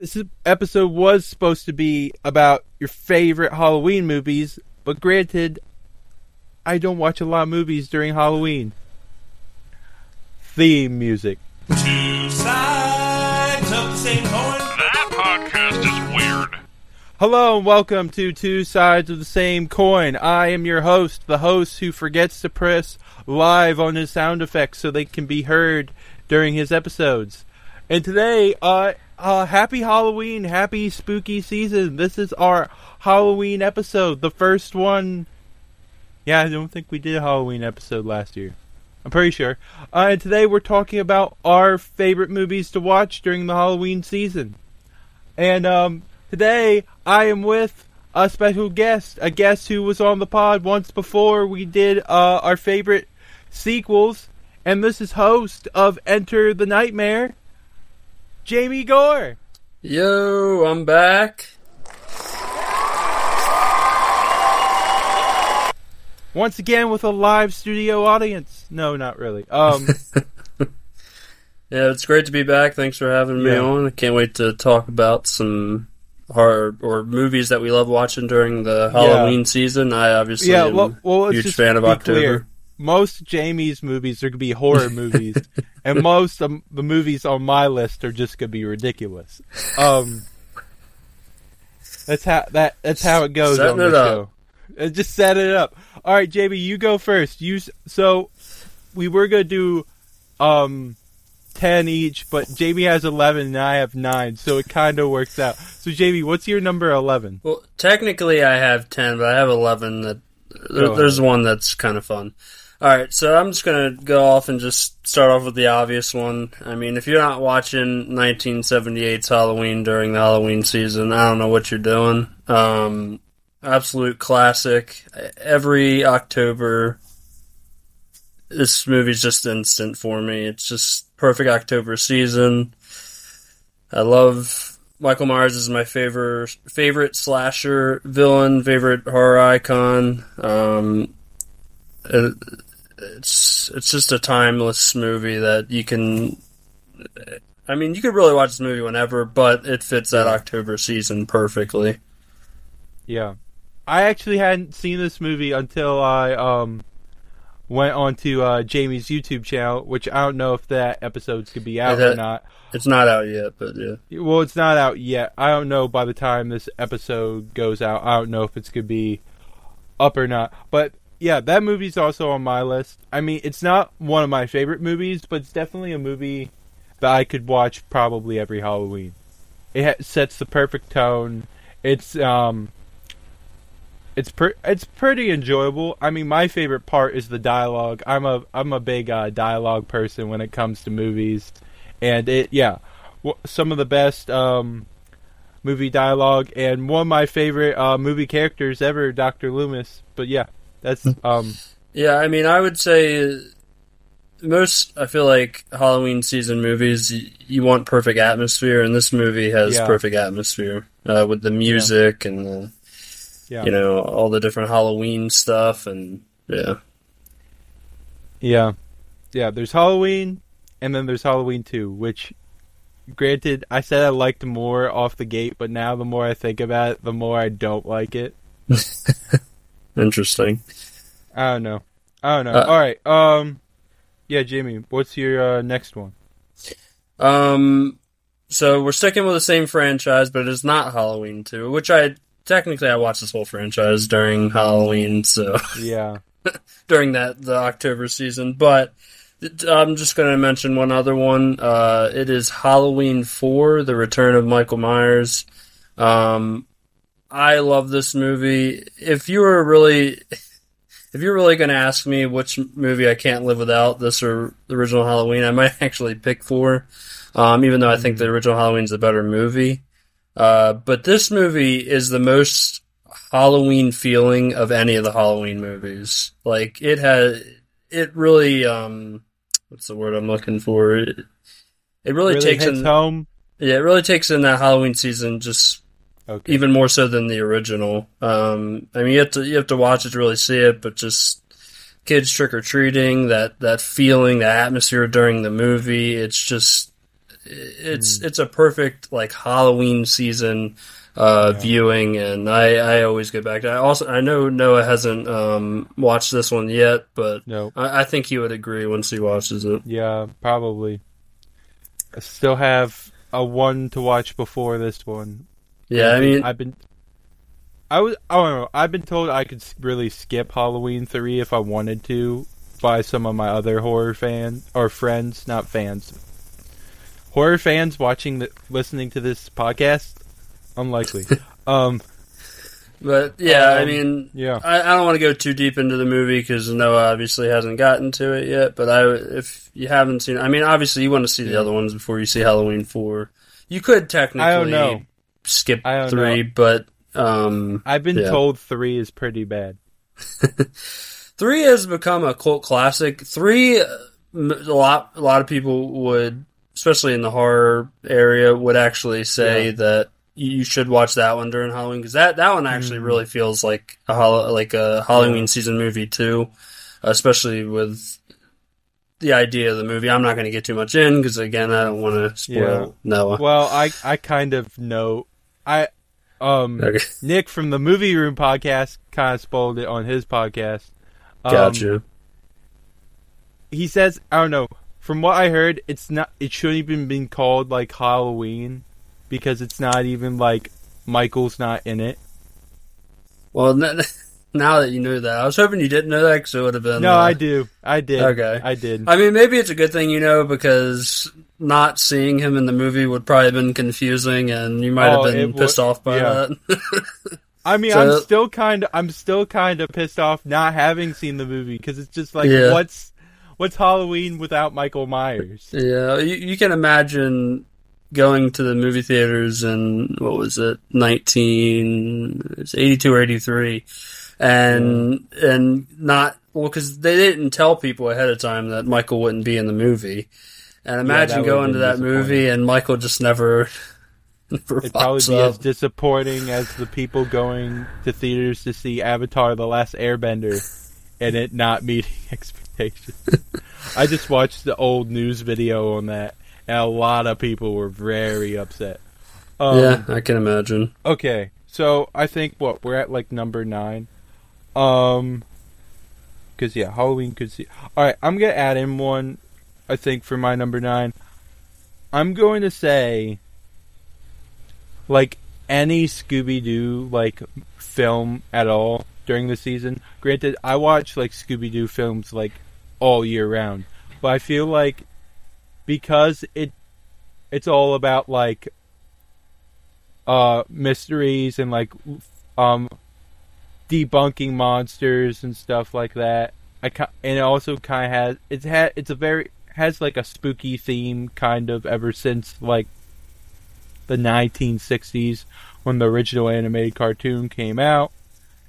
This episode was supposed to be about your favorite Halloween movies, but granted, I don't watch a lot of movies during Halloween. Theme music. Two sides of the same coin. That podcast is weird. Hello and welcome to Two Sides of the Same Coin. I am your host, the host who forgets to press live on his sound effects so they can be heard during his episodes. And today, uh, uh, happy Halloween, happy spooky season. This is our Halloween episode, the first one. Yeah, I don't think we did a Halloween episode last year. I'm pretty sure. Uh, and today we're talking about our favorite movies to watch during the Halloween season. And um, today I am with a special guest, a guest who was on the pod once before. We did uh, our favorite sequels, and this is host of Enter the Nightmare, Jamie Gore. Yo, I'm back. Once again with a live studio audience. No, not really. Um, Yeah, it's great to be back. Thanks for having me Yeah. on. I can't wait to talk about some horror or movies that we love watching during the Halloween season. I obviously yeah, am well, well a huge fan of be October. clear. Most Jamie's movies are gonna be horror movies, and most of the movies on my list are just gonna be ridiculous. Um, that's how that that's how it goes Setting on the show. Uh, Just set it up. All right, Jamie, you go first. You so we were gonna do um ten each, but Jamie has eleven and I have nine, so it kind of works out. So Jamie, what's your number eleven? Well, technically I have 10, but I have 11 that there, there's one that's kind of fun. All right, so I'm just to go off and just start off with the obvious one. I mean, if you're not watching 1978's Halloween during the Halloween season, I don't know what you're doing. Um, absolute classic. Every October, this movie's just instant for me. It's just perfect October season. I love Michael Myers is my favorite favorite slasher villain, favorite horror icon. Um, it, it's it's just a timeless movie that you can. I mean, you could really watch this movie whenever, but it fits that October season perfectly. Yeah. I actually hadn't seen this movie until I um went onto uh, Jamie's YouTube channel, which I don't know if that episode's could be out or not. It's not out yet, but yeah. Well, it's not out yet. I don't know by the time this episode goes out. I don't know if it's gonna be up or not. But yeah, that movie's also on my list. I mean, it's not one of my favorite movies, but it's definitely a movie that I could watch probably every Halloween. It ha- sets the perfect tone. It's um it's per- it's pretty enjoyable. I mean, my favorite part is the dialogue. I'm a I'm a big uh, dialogue person when it comes to movies, and it yeah, w- some of the best um, movie dialogue and one of my favorite uh, movie characters ever, Doctor Loomis. But yeah, that's um Yeah, I mean, I would say most. I feel like Halloween season movies, you, you want perfect atmosphere, and this movie has Yeah. perfect atmosphere uh, with the music and the, yeah you know all the different Halloween stuff, and yeah, yeah yeah. There's Halloween, and then there's Halloween two, which. Granted, I said I liked more off the gate, but now the more I think about it, the more I don't like it. interesting. I don't know. I don't know. Uh, All right. Um. Yeah, Jamie, What's your uh, next one? Um, so we're sticking with the same franchise, but it's not Halloween two, which I technically I watched this whole franchise during Halloween, so. Yeah. during that the October season. But I'm just going to mention one other one. Uh, it is Halloween Four: The Return of Michael Myers. Um, I love this movie. If you were really, if you're really going to ask me which movie I can't live without, this or the original Halloween, I might actually pick Four. Um, even though I think the original Halloween's a better movie. Uh, but this movie is the most Halloween feeling of any of the Halloween movies. Like it has, it really, um, what's the word I'm looking for? It, it really, Really takes in, home. yeah, it really takes in that Halloween season just Okay. even more so than the original. Um, I mean, you have to you have to watch it to really see it, but just kids trick or treating, that that feeling, the atmosphere during the movie, it's just it's it's a perfect like Halloween season uh, viewing, and I, I always get back. I also I know Noah hasn't um, watched this one yet, but No. I, I think he would agree once he watches it. Yeah, probably. I still have a one to watch before this one. Yeah, I mean, I've been. I was. I don't know. I've been told I could really skip Halloween three if I wanted to by some of my other horror fan or friends, not fans. Horror fans watching the listening to this podcast, unlikely. um. but yeah, I Um, mean, Yeah. I, I don't want to go too deep into the movie because Noah obviously hasn't gotten to it yet. But I, if you haven't seen, I mean, obviously you want to see the other ones before you see Halloween four. You could technically I don't know. Skip three, know. but um, I've been Yeah. told three is pretty bad. three has become a cult classic. Three, a lot, a lot of people would, especially in the horror area, would actually say Yeah. that you should watch that one during Halloween because that that one actually Mm. really feels like a like a Halloween season movie too, especially with the idea of the movie. I'm not going to get too much in because again, I don't want to spoil Noah. Well, I I kind of know. I um Okay. Nick from the Movie Room podcast kind of spoiled it on his podcast. Um, Gotcha. He says, I don't know. From what I heard, it's not. It shouldn't even been called like Halloween because it's not even like Michael's not in it. Well, n- now that you knew that, I was hoping you didn't know that because it would have been. No, uh, I do. I did. Okay. I did. I mean, maybe it's a good thing, you know, because not seeing him in the movie would probably have been confusing, and you might Oh, have been would- pissed off by yeah. that. I mean, So- I'm still kind of. I'm still kind of pissed off not having seen the movie because it's just like, Yeah. what's what's Halloween without Michael Myers? yeah, you, you can imagine going to the movie theaters in what was it, nineteen, it's eighty two or eighty three, and and not well because they didn't tell people ahead of time that Michael wouldn't be in the movie. And imagine would've going to that movie and Michael just never. never It'd probably be up. as disappointing as the people going to theaters to see Avatar: The Last Airbender and it not meeting expectations. I just watched the old news video on that, and a lot of people were very upset. Um, yeah, I can imagine. Okay, so I think what we're at like number nine. Um, because yeah, Halloween could see. All right, I'm gonna add in one. I think for my number nine, I'm going to say like any Scooby Doo like film at all during the season. Granted, I watch like Scooby Doo films like all year round, but I feel like because it it's all about like uh mysteries and like um debunking monsters and stuff like that. I and it also kind of has it's had it's a very has like a spooky theme kind of ever since like the 1960s when the original animated cartoon came out.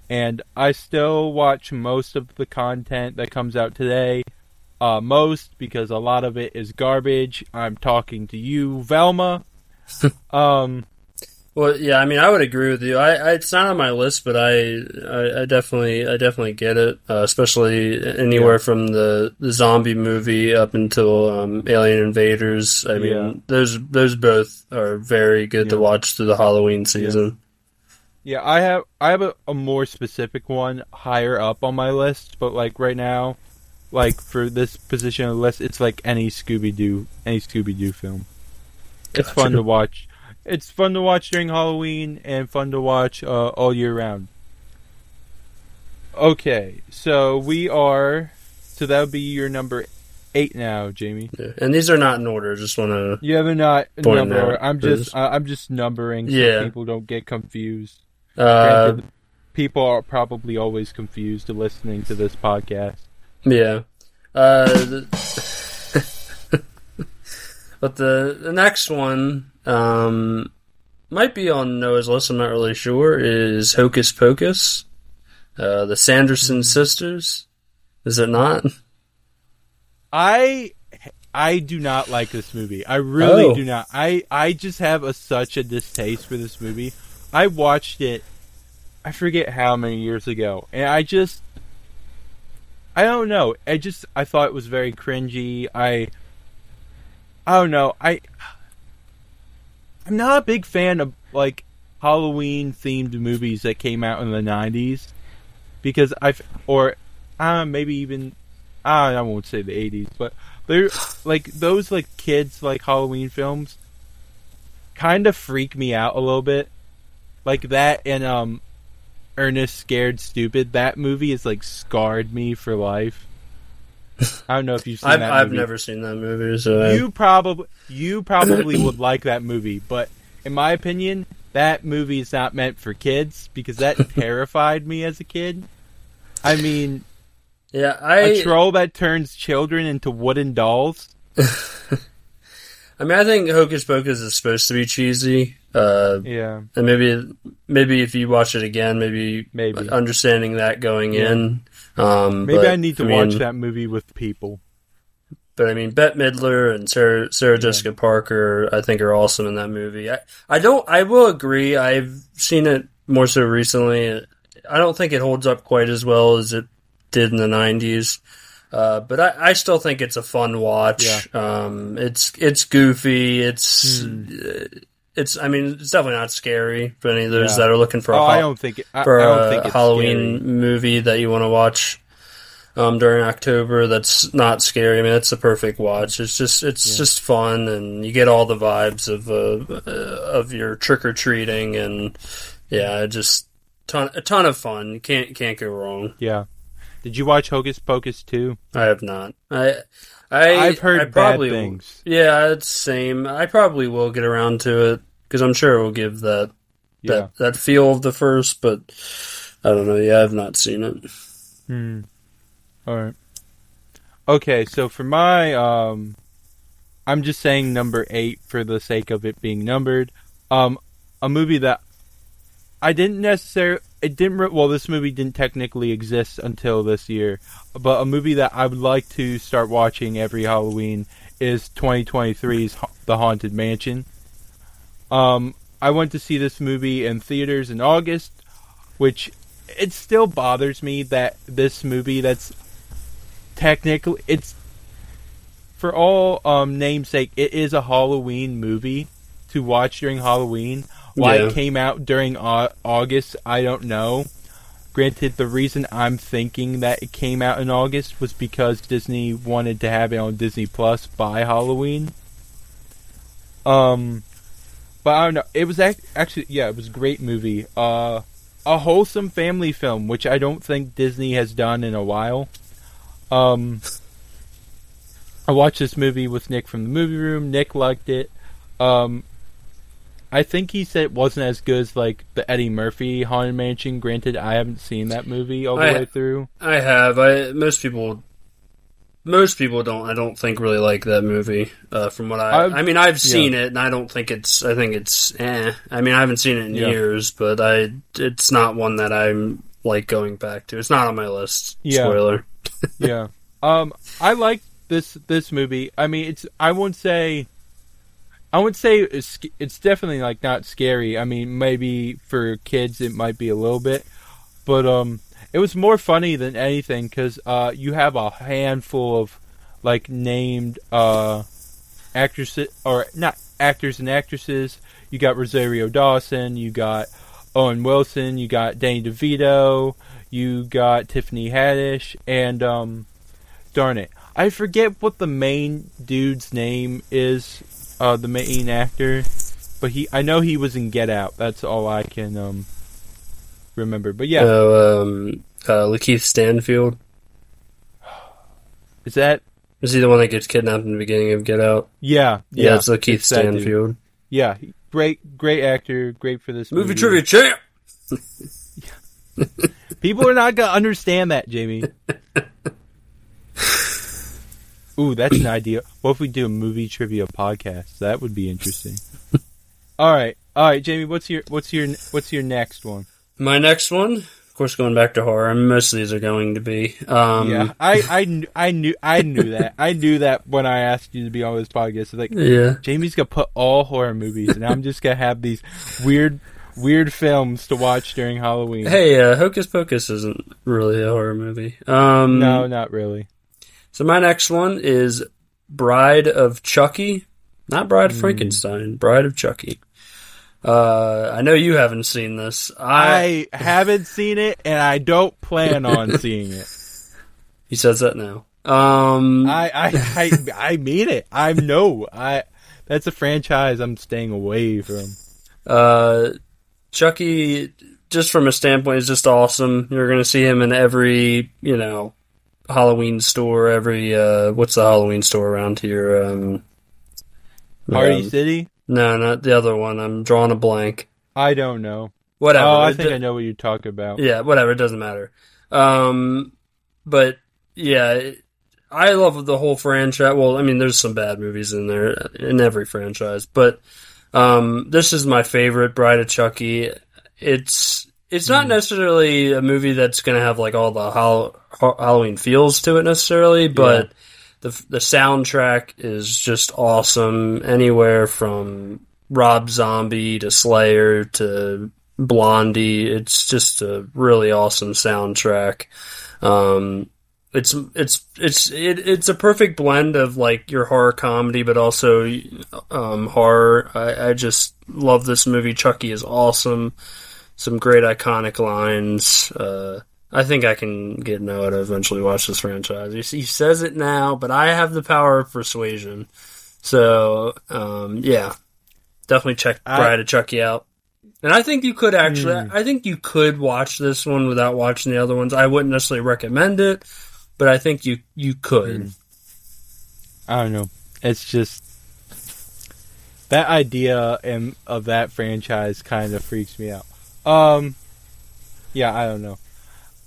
And I still watch most of the content that comes out today. Uh, most because a lot of it is garbage. I'm talking to you, Velma. um, Well, yeah, I mean, I would agree with you. I, I it's not on my list, but I, I, I definitely, I definitely get it. Uh, especially anywhere from the, the zombie movie up until um, Alien Invaders. I mean, Yeah. those those both are very good to watch through the Halloween season. Yeah, I have I have a, a more specific one higher up on my list, but like right now, like for this position of the list, it's like any Scooby Doo any Scooby Doo film. It's fun to watch. It's fun to watch during Halloween and fun to watch uh, all year round. Okay, so we are so that would be your number eight now, Jamie. Yeah. And these are not in order. I just want to. Yeah, they're not Point number. I'm just uh, I'm just numbering so Yeah. people don't get confused. Uh, Granted, people are probably always confused to listening to this podcast. Yeah. Uh, the, but the the next one um, might be on Noah's list. I'm not really sure. Is Hocus Pocus, uh, the Sanderson sisters? Is it not? I I do not like this movie. I really Oh. do not. I I just have a such a distaste for this movie. I watched it I forget how many years ago and I just I don't know. I just I thought it was very cringy. I I don't know. I I'm not a big fan of like Halloween themed movies that came out in the '90s because I've or uh, maybe even uh, I won't say the '80s, but they're like those like kids like Halloween films kind of freak me out a little bit. Like that and um Ernest Scared Stupid. That movie has like scarred me for life. I don't know if you've seen I've, that I've movie. never seen that movie, so You probably you probably would like that movie, but in my opinion, that movie is not meant for kids because that terrified me as a kid. I mean, yeah, a I troll that turns children into wooden dolls. I mean, I think Hocus Pocus is supposed to be cheesy. Uh, Yeah, and maybe maybe if you watch it again, maybe Maybe. understanding that going Yeah. in. Um, maybe but, I need to mean, watch that movie with people. But I mean, Bette Midler and Sarah, Sarah Jessica Parker, I think, are awesome in that movie. I, I don't, I will agree. I've seen it more so recently. I don't think it holds up quite as well as it did in the '90s. Uh, but I, I still think it's a fun watch. Yeah. Um, it's it's goofy. It's Hmm. It's. I mean, it's definitely not scary for any of those Yeah. that are looking for a Oh, I don't think it, I, for I don't a think it's Halloween scary. movie that you want to watch um, during October. That's not scary. I mean, it's a perfect watch. It's just it's just fun, and you get all the vibes of uh, uh, of your trick or treating, and yeah, just ton a ton of fun. You can't can't go wrong. Yeah. Did you watch Hocus Pocus too? I have not. I. I, I've heard I bad probably, things. Yeah, it's same. I probably will get around to it because I'm sure it will give that Yeah. that that feel of the first, but I don't know. Yeah, I've not seen it. Hmm. All right. Okay, so for my um, I'm just saying number eight for the sake of it being numbered. Um, a movie that I didn't necessarily it didn't re- well this movie didn't technically exist until this year, but a movie that I would like to start watching every Halloween is 2023's Ha- The Haunted Mansion. Um, I went to see this movie in theaters in August, which it still bothers me that this movie that's technically it's for all um namesake it is a Halloween movie to watch during Halloween. Why Yeah. it came out during au- August, I don't know. Granted, the reason I'm thinking that it came out in August was because Disney wanted to have it on Disney Plus by Halloween. Um, but I don't know. It was ac- actually, yeah, it was a great movie. Uh, a wholesome family film, which I don't think Disney has done in a while. Um, I watched this movie with Nick from the movie room. Nick liked it. Um, I think he said it wasn't as good as like the Eddie Murphy Haunted Mansion. Granted, I haven't seen that movie all the I- way through. I have. I most people, most people don't. I don't think really like that movie. Uh, from what I, I've- I mean, I've seen it, and I don't think it's. I think it's. Eh. I mean, I haven't seen it in Yeah. years, but I. It's not one that I'm like going back to. It's not on my list. Yeah. Spoiler. yeah. Um, I like this this movie. I mean, it's I won't say, I wouldn't say it's, it's definitely like not scary. I mean, maybe for kids it might be a little bit, but um, it was more funny than anything because uh, you have a handful of like named uh actresses or not actors and actresses. You got Rosario Dawson. You got Owen Wilson. You got Danny DeVito. You got Tiffany Haddish, and um, darn it, I forget what the main dude's name is. Uh, the main actor, but he, I know he was in Get Out. That's all I can um remember. But yeah, Uh, um, uh, Lakeith Stanfield. is that? Is he the one that gets kidnapped in the beginning of Get Out? Yeah, Yeah, it's Lakeith it's that dude. Stanfield. Yeah, great, great actor, great for this Movie movie. trivia champ. People are not gonna understand that, Jamie. Ooh, that's an idea. What if we do a movie trivia podcast? That would be interesting. all right, all right, Jamie. What's your what's your what's your next one? My next one, of course, going back to horror. Most of these are going to be. Um, yeah, I, I kn- I knew I knew that I knew that when I asked you to be on this podcast. Like Yeah. Jamie's gonna put all horror movies, and I'm just gonna have these weird weird films to watch during Halloween. Hey, uh, Hocus Pocus isn't really a horror movie. Um, No, not really. So my next one is Bride of Chucky. Not Bride of Frankenstein, Bride of Chucky. Uh, I know you haven't seen this. I, I haven't seen it, and I don't plan on seeing it. he says that now. Um, I, I, I, I mean it. I know. I. That's a franchise I'm staying away from. uh, Chucky, just from a standpoint, is just awesome. You're going to see him in every, you know, Halloween store. Every uh, what's the Halloween store around here? Um, Party um, City. No, not the other one. I'm drawing a blank. I don't know. Whatever. Oh, I think I know what you talk about. Yeah, whatever. It doesn't matter. Um, but yeah, I love the whole franchise. Well, I mean, there's some bad movies in there in every franchise, but um, this is my favorite. Bride of Chucky. It's it's not necessarily a movie that's going to have like all the Hall- Ha- Halloween feels to it necessarily, but the the soundtrack is just awesome. Anywhere from Rob Zombie to Slayer to Blondie, it's just a really awesome soundtrack. Um, it's it's it's it, it's a perfect blend of like your horror comedy, but also um, horror. I, I just love this movie. Chucky is awesome. Some great iconic lines. Uh, I think I can get Noah to eventually watch this franchise. He, he says it now, but I have the power of persuasion. So um, yeah, definitely check I- Bride of Chucky out. And I think you could actually, I think you could watch this one without watching the other ones. I wouldn't necessarily recommend it, but I think you you could. I don't know. It's just that idea and of that franchise kind of freaks me out. Um, yeah, I don't know.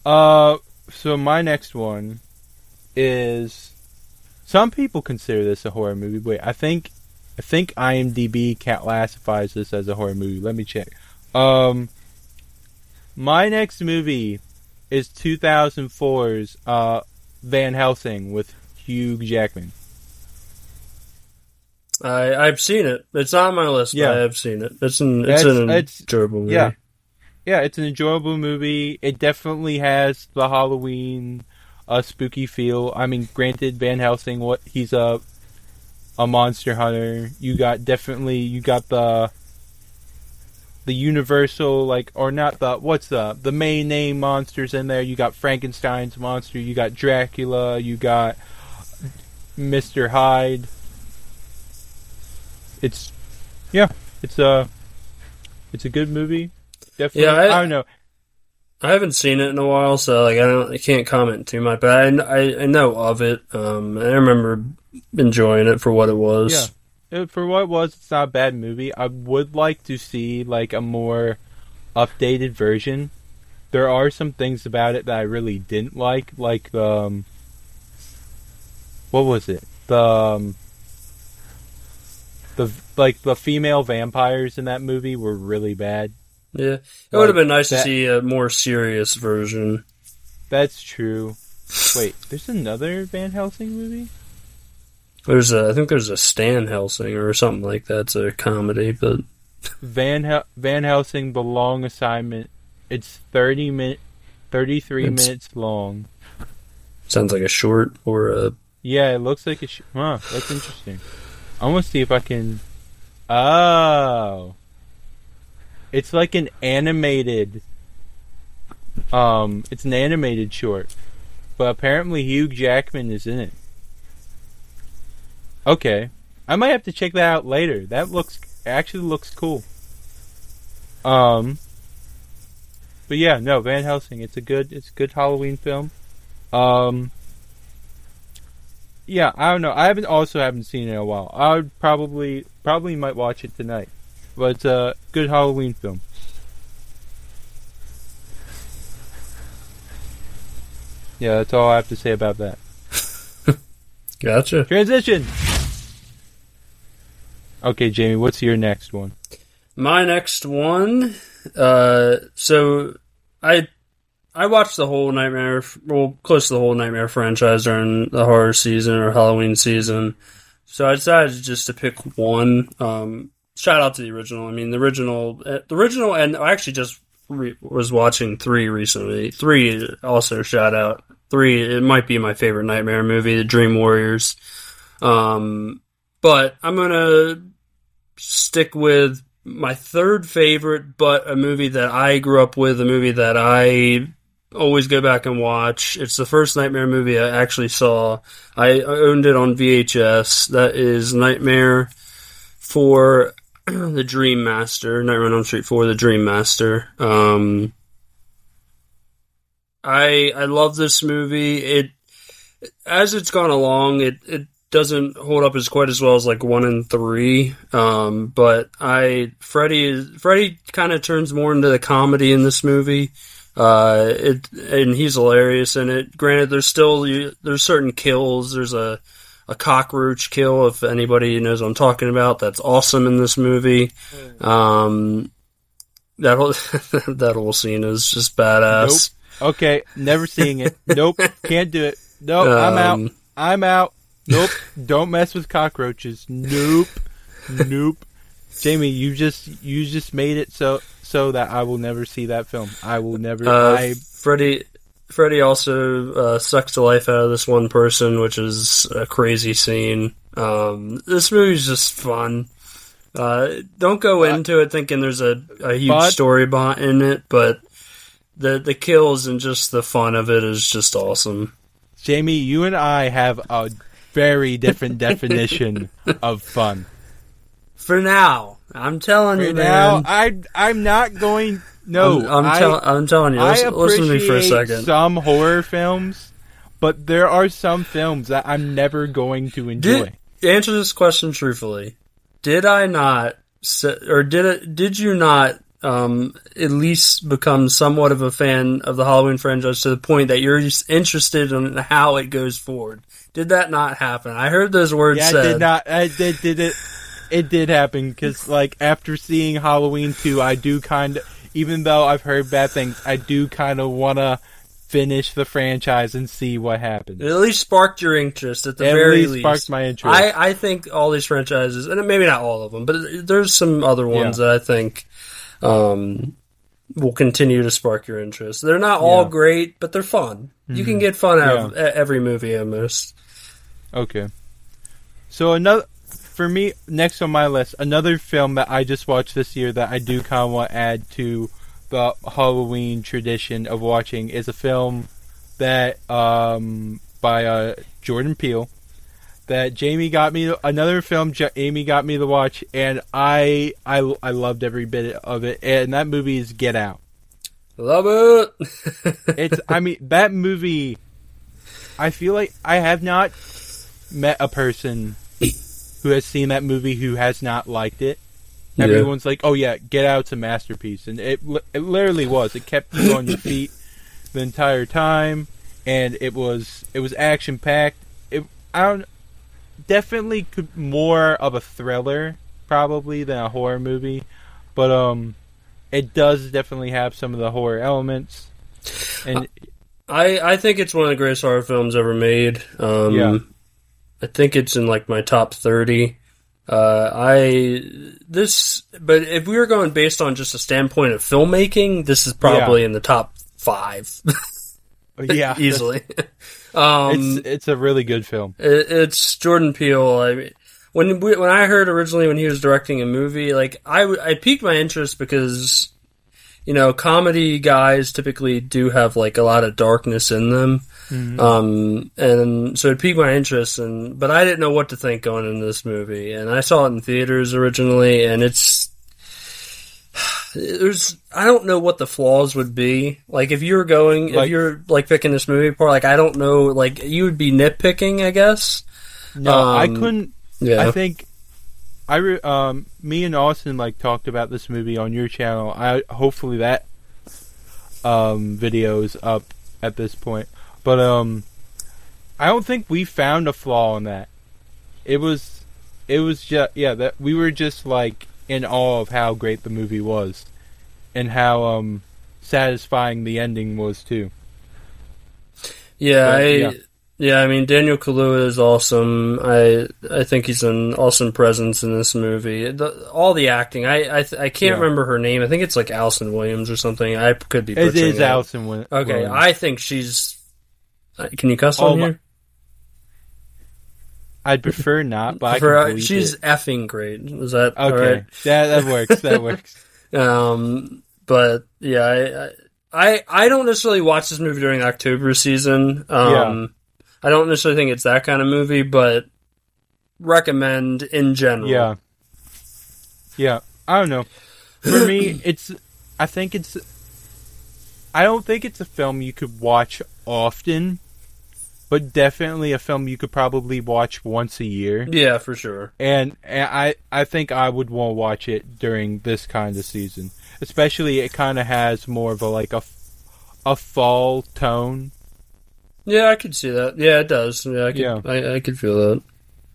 Uh, so my next one is some people consider this a horror movie. Wait, I think I think IMDb classifies this as a horror movie. Let me check. Um, my next movie is 2004's uh, Van Helsing with Hugh Jackman. I I've seen it. It's on my list. Yeah. I have seen it. It's an it's, It's- an it's- enjoyable movie. yeah. Yeah, it's an enjoyable movie. It definitely has the Halloween uh, spooky feel. I mean, granted, Van Helsing, what he's a a monster hunter. You got definitely you got the the universal like or not the what's the the main name monsters in there. You got Frankenstein's monster. You got Dracula. You got Mister Hyde. It's yeah, it's a it's a good movie. Definitely, Yeah, I- I don't know. I haven't seen it in a while, so like I don't I can't comment too much. But I I, I know of it. Um, I remember enjoying it for what it was. Yeah. For what it was, it's not a bad movie. I would like to see like a more updated version. There are some things about it that I really didn't like, like the um, what was it? The um, the like the female vampires in that movie were really bad. Yeah, it would have been nice that- to see a more serious version. That's true. Wait, there's another Van Helsing movie? There's a, I think there's a Stan Helsing or something like that. It's a comedy, but Van Hel- Van Helsing: The Long Assignment. It's thirty min, thirty three minutes long. sounds like a short or a. Yeah, it looks like a. Sh- huh, that's interesting. I want to see if I can. Oh, it's like an animated. Um, it's an animated short, but apparently Hugh Jackman is in it. Okay, I might have to check that out later. That looks actually looks cool. Um, but yeah, no, Van Helsing. It's a good, it's a good Halloween film. Um, yeah, I don't know. I haven't also haven't seen it in a while. I would probably probably might watch it tonight. But it's a good Halloween film. Yeah, that's all I have to say about that. Gotcha. Transition. Okay, Jamie, what's your next one? My next one. Uh, so I I watched the whole Nightmare, well, close to the whole Nightmare franchise during the horror season or Halloween season. So I decided just to pick one. Um, shout out to the original. I mean, the original, uh, the original, and I actually just re- was watching three recently. Three also shout out. Three, it might be my favorite Nightmare movie, The Dream Warriors. Um, but I'm gonna stick with my third favorite, but a movie that I grew up with, a movie that I always go back and watch. It's the first Nightmare movie I actually saw. I owned it on VHS. That is Nightmare for the Dream Master, Nightmare on Elm Street Four, the Dream Master. Um, I I love this movie. It as it's gone along, it it doesn't hold up as quite as well as like one and three. Um, but I Freddy is Freddy kind of turns more into the comedy in this movie. Uh, it and he's hilarious in it. Granted, there's still there's certain kills. There's a a cockroach kill. If anybody knows what I'm talking about, that's awesome in this movie. Um, that whole that whole scene is just badass. Okay, never seeing it. Nope, can't do it. Nope, I'm out. Um, I'm out. Nope, don't mess with cockroaches. Nope, nope. Jamie, you just you just made it so so that I will never see that film. I will never. Uh, I Freddy Freddy also uh, sucks the life out of this one person, which is a crazy scene. Um, this movie's just fun. Uh, don't go into it thinking there's a, a huge But- story behind in it, but the the kills and just the fun of it is just awesome. Jamie, you and I have a very different definition of fun. For now, I'm telling you, now, man. I I'm not going. No, I'm, I'm, I- tell, I'm telling you. Listen, listen to me for a second. some horror films, but there are some films that I'm never going to enjoy. Did, answer this question truthfully. Did I not, or did it, did you not, um, at least become somewhat of a fan of the Halloween franchise to the point that you're just interested in how it goes forward? Did that not happen? I heard those words yeah, said. it did not. I did, did it. It did happen because, like, after seeing Halloween two, I do kind of, even though I've heard bad things, I do kind of want to finish the franchise and see what happens. It at least sparked your interest at the At very least sparked my interest. I, I think all these franchises, and maybe not all of them, but there's some other ones Yeah. that I think um, will continue to spark your interest. They're not all Yeah. Mm-hmm. great, but they're fun. You can get fun out of e- every movie almost. Okay. So another for me next on my list, another film that I just watched this year that I do kind of want to add to the Halloween tradition of watching is a film that um by uh Jordan Peele that Jamie got me another film Ja- Amy got me to watch and I I I loved every bit of it and that movie is Get Out. Love it. It's I mean that movie I feel like I have not met a person who has seen that movie who has not liked it. Yeah. Everyone's like, "Oh yeah, Get Out's a masterpiece." And it it literally was. It kept you on your feet the entire time and it was it was action packed. It I don't definitely could more of a thriller probably than a horror movie, but um it does definitely have some of the horror elements. And I I think it's one of the greatest horror films ever made. Um, Yeah. I think it's in like my top thirty. Uh, I this, but if we were going based on just a standpoint of filmmaking, this is probably in the top five yeah, easily. um, It's it's a really good film. It, it's Jordan Peele. I mean, when we, when I heard originally when he was directing a movie, like I I piqued my interest because you know comedy guys typically do have like a lot of darkness in them, um, and so it piqued my interest. And but I didn't know what to think going into this movie, and I saw it in theaters originally, and it's. There's, I don't know what the flaws would be. Like if you were going, Like- if you're like picking this movie apart, like I don't know, like you would be nitpicking, I guess. No, I Um, couldn't. Yeah. I think I re, um me and Austin like talked about this movie on your channel. I hopefully that um video is up at this point. But um I don't think we found a flaw in that. It was it was just yeah, that we were just like in awe of how great the movie was and how um satisfying the ending was too. Yeah, But, I, yeah. Yeah. I mean, Daniel Kaluuya is awesome. I I think he's an awesome presence in this movie. The, all the acting, I I, th- I can't Yeah. remember her name. I think it's like Allison Williams or something. I could be. It Allison Win- Okay, I think she's. uh, Can you cuss Oh, on my- here? I'd prefer not, but I For, can she's it. effing great. Is that okay. right? Yeah, that works. That works. Um, but yeah, I, I I don't necessarily watch this movie during October season. Um, I don't necessarily think it's that kind of movie, but recommend in general. Yeah. Yeah. I don't know. For me, it's. I think it's. I don't think it's a film you could watch often, but definitely a film you could probably watch once a year. yeah, for sure. And, and I, I think I would want to watch it during this kind of season, especially it kind of has more of a like a, a fall tone. Yeah, I could see that. Yeah, it does. Yeah, I could. Yeah. I, I could feel that.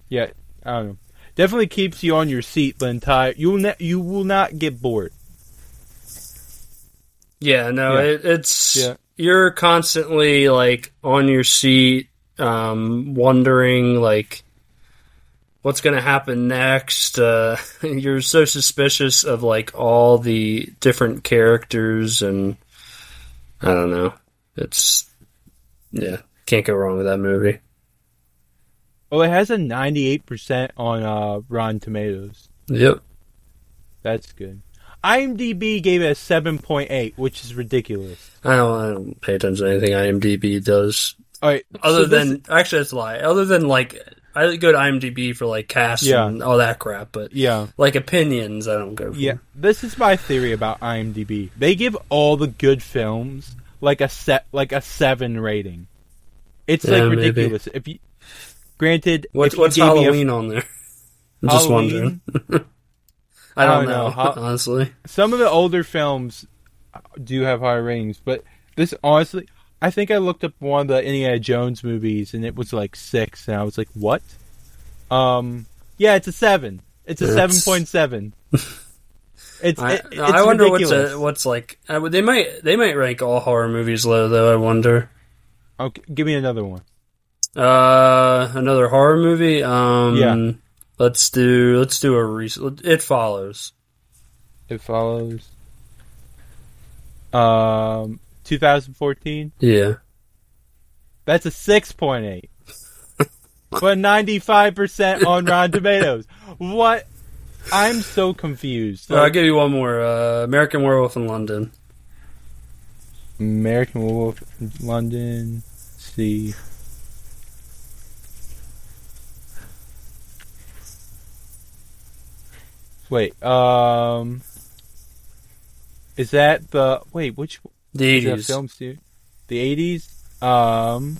Yeah, I don't know. Definitely keeps you on your seat the entire. You will ne- you will not get bored. Yeah, no, Yeah. It, it's Yeah. you're constantly like on your seat, um, wondering like what's going to happen next. Uh, you're so suspicious of like all the different characters, and I don't know. It's yeah, can't go wrong with that movie. Oh, it has a ninety-eight percent on uh, Rotten Tomatoes. Yep. That's good. IMDb gave it a seven point eight, which is ridiculous. I don't, I don't pay attention to anything IMDb does. All right, Other so this- than actually, that's a lie. Other than like, I go to IMDb for like cast Yeah. and all that crap, but yeah, like opinions, I don't go for. yeah. This is my theory about IMDb. They give all the good films like a set, like a seven rating. It's Yeah, like maybe. ridiculous. If you, granted, What's if you what's me a- Halloween on there? I'm just Halloween? wondering. I don't, I don't know, know. Honestly. some of the older films do have high ratings, but this honestly, I think I looked up one of the Indiana Jones movies and it was like six, and I was like, "What?" Um, yeah, it's a seven. It's a seven point seven. It's I, it, it's I wonder ridiculous. what's a, what's like. I they might they might rank all horror movies low though. I wonder. Okay, give me another one. Uh, another horror movie. Um, Yeah. Let's do let's do a recent. It follows. It follows. Um, 2014. Yeah. That's a six point eight. but ninety five percent on Rotten Tomatoes. What? I'm so confused. Uh, I'll give you one more. Uh, American Werewolf in London. American Werewolf in London. Let's see. Wait, um, is that the wait? Which The is eighties. film stu- The eighties. Um,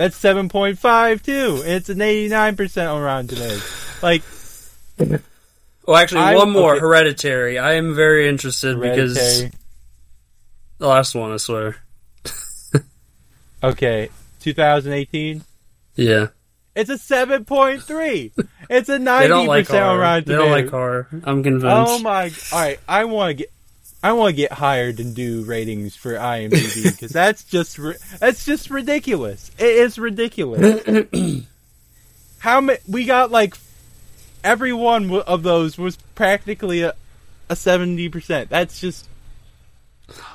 that's seven point five too. It's an eighty nine percent on Rotten Tomatoes. Like Well, actually, I'm- one more. okay. Hereditary. I am very interested because the last one. I swear. Okay, 2018. Yeah. It's a 7.3. It's a 90% They don't like on. Rotten They don't like Tomatoes. horror. I'm convinced. Oh my! All right, I want to get, I want to get hired and do ratings for IMDb because that's just ri- that's just ridiculous. It is ridiculous. How many? We got like every one of those was practically a seventy percent. That's just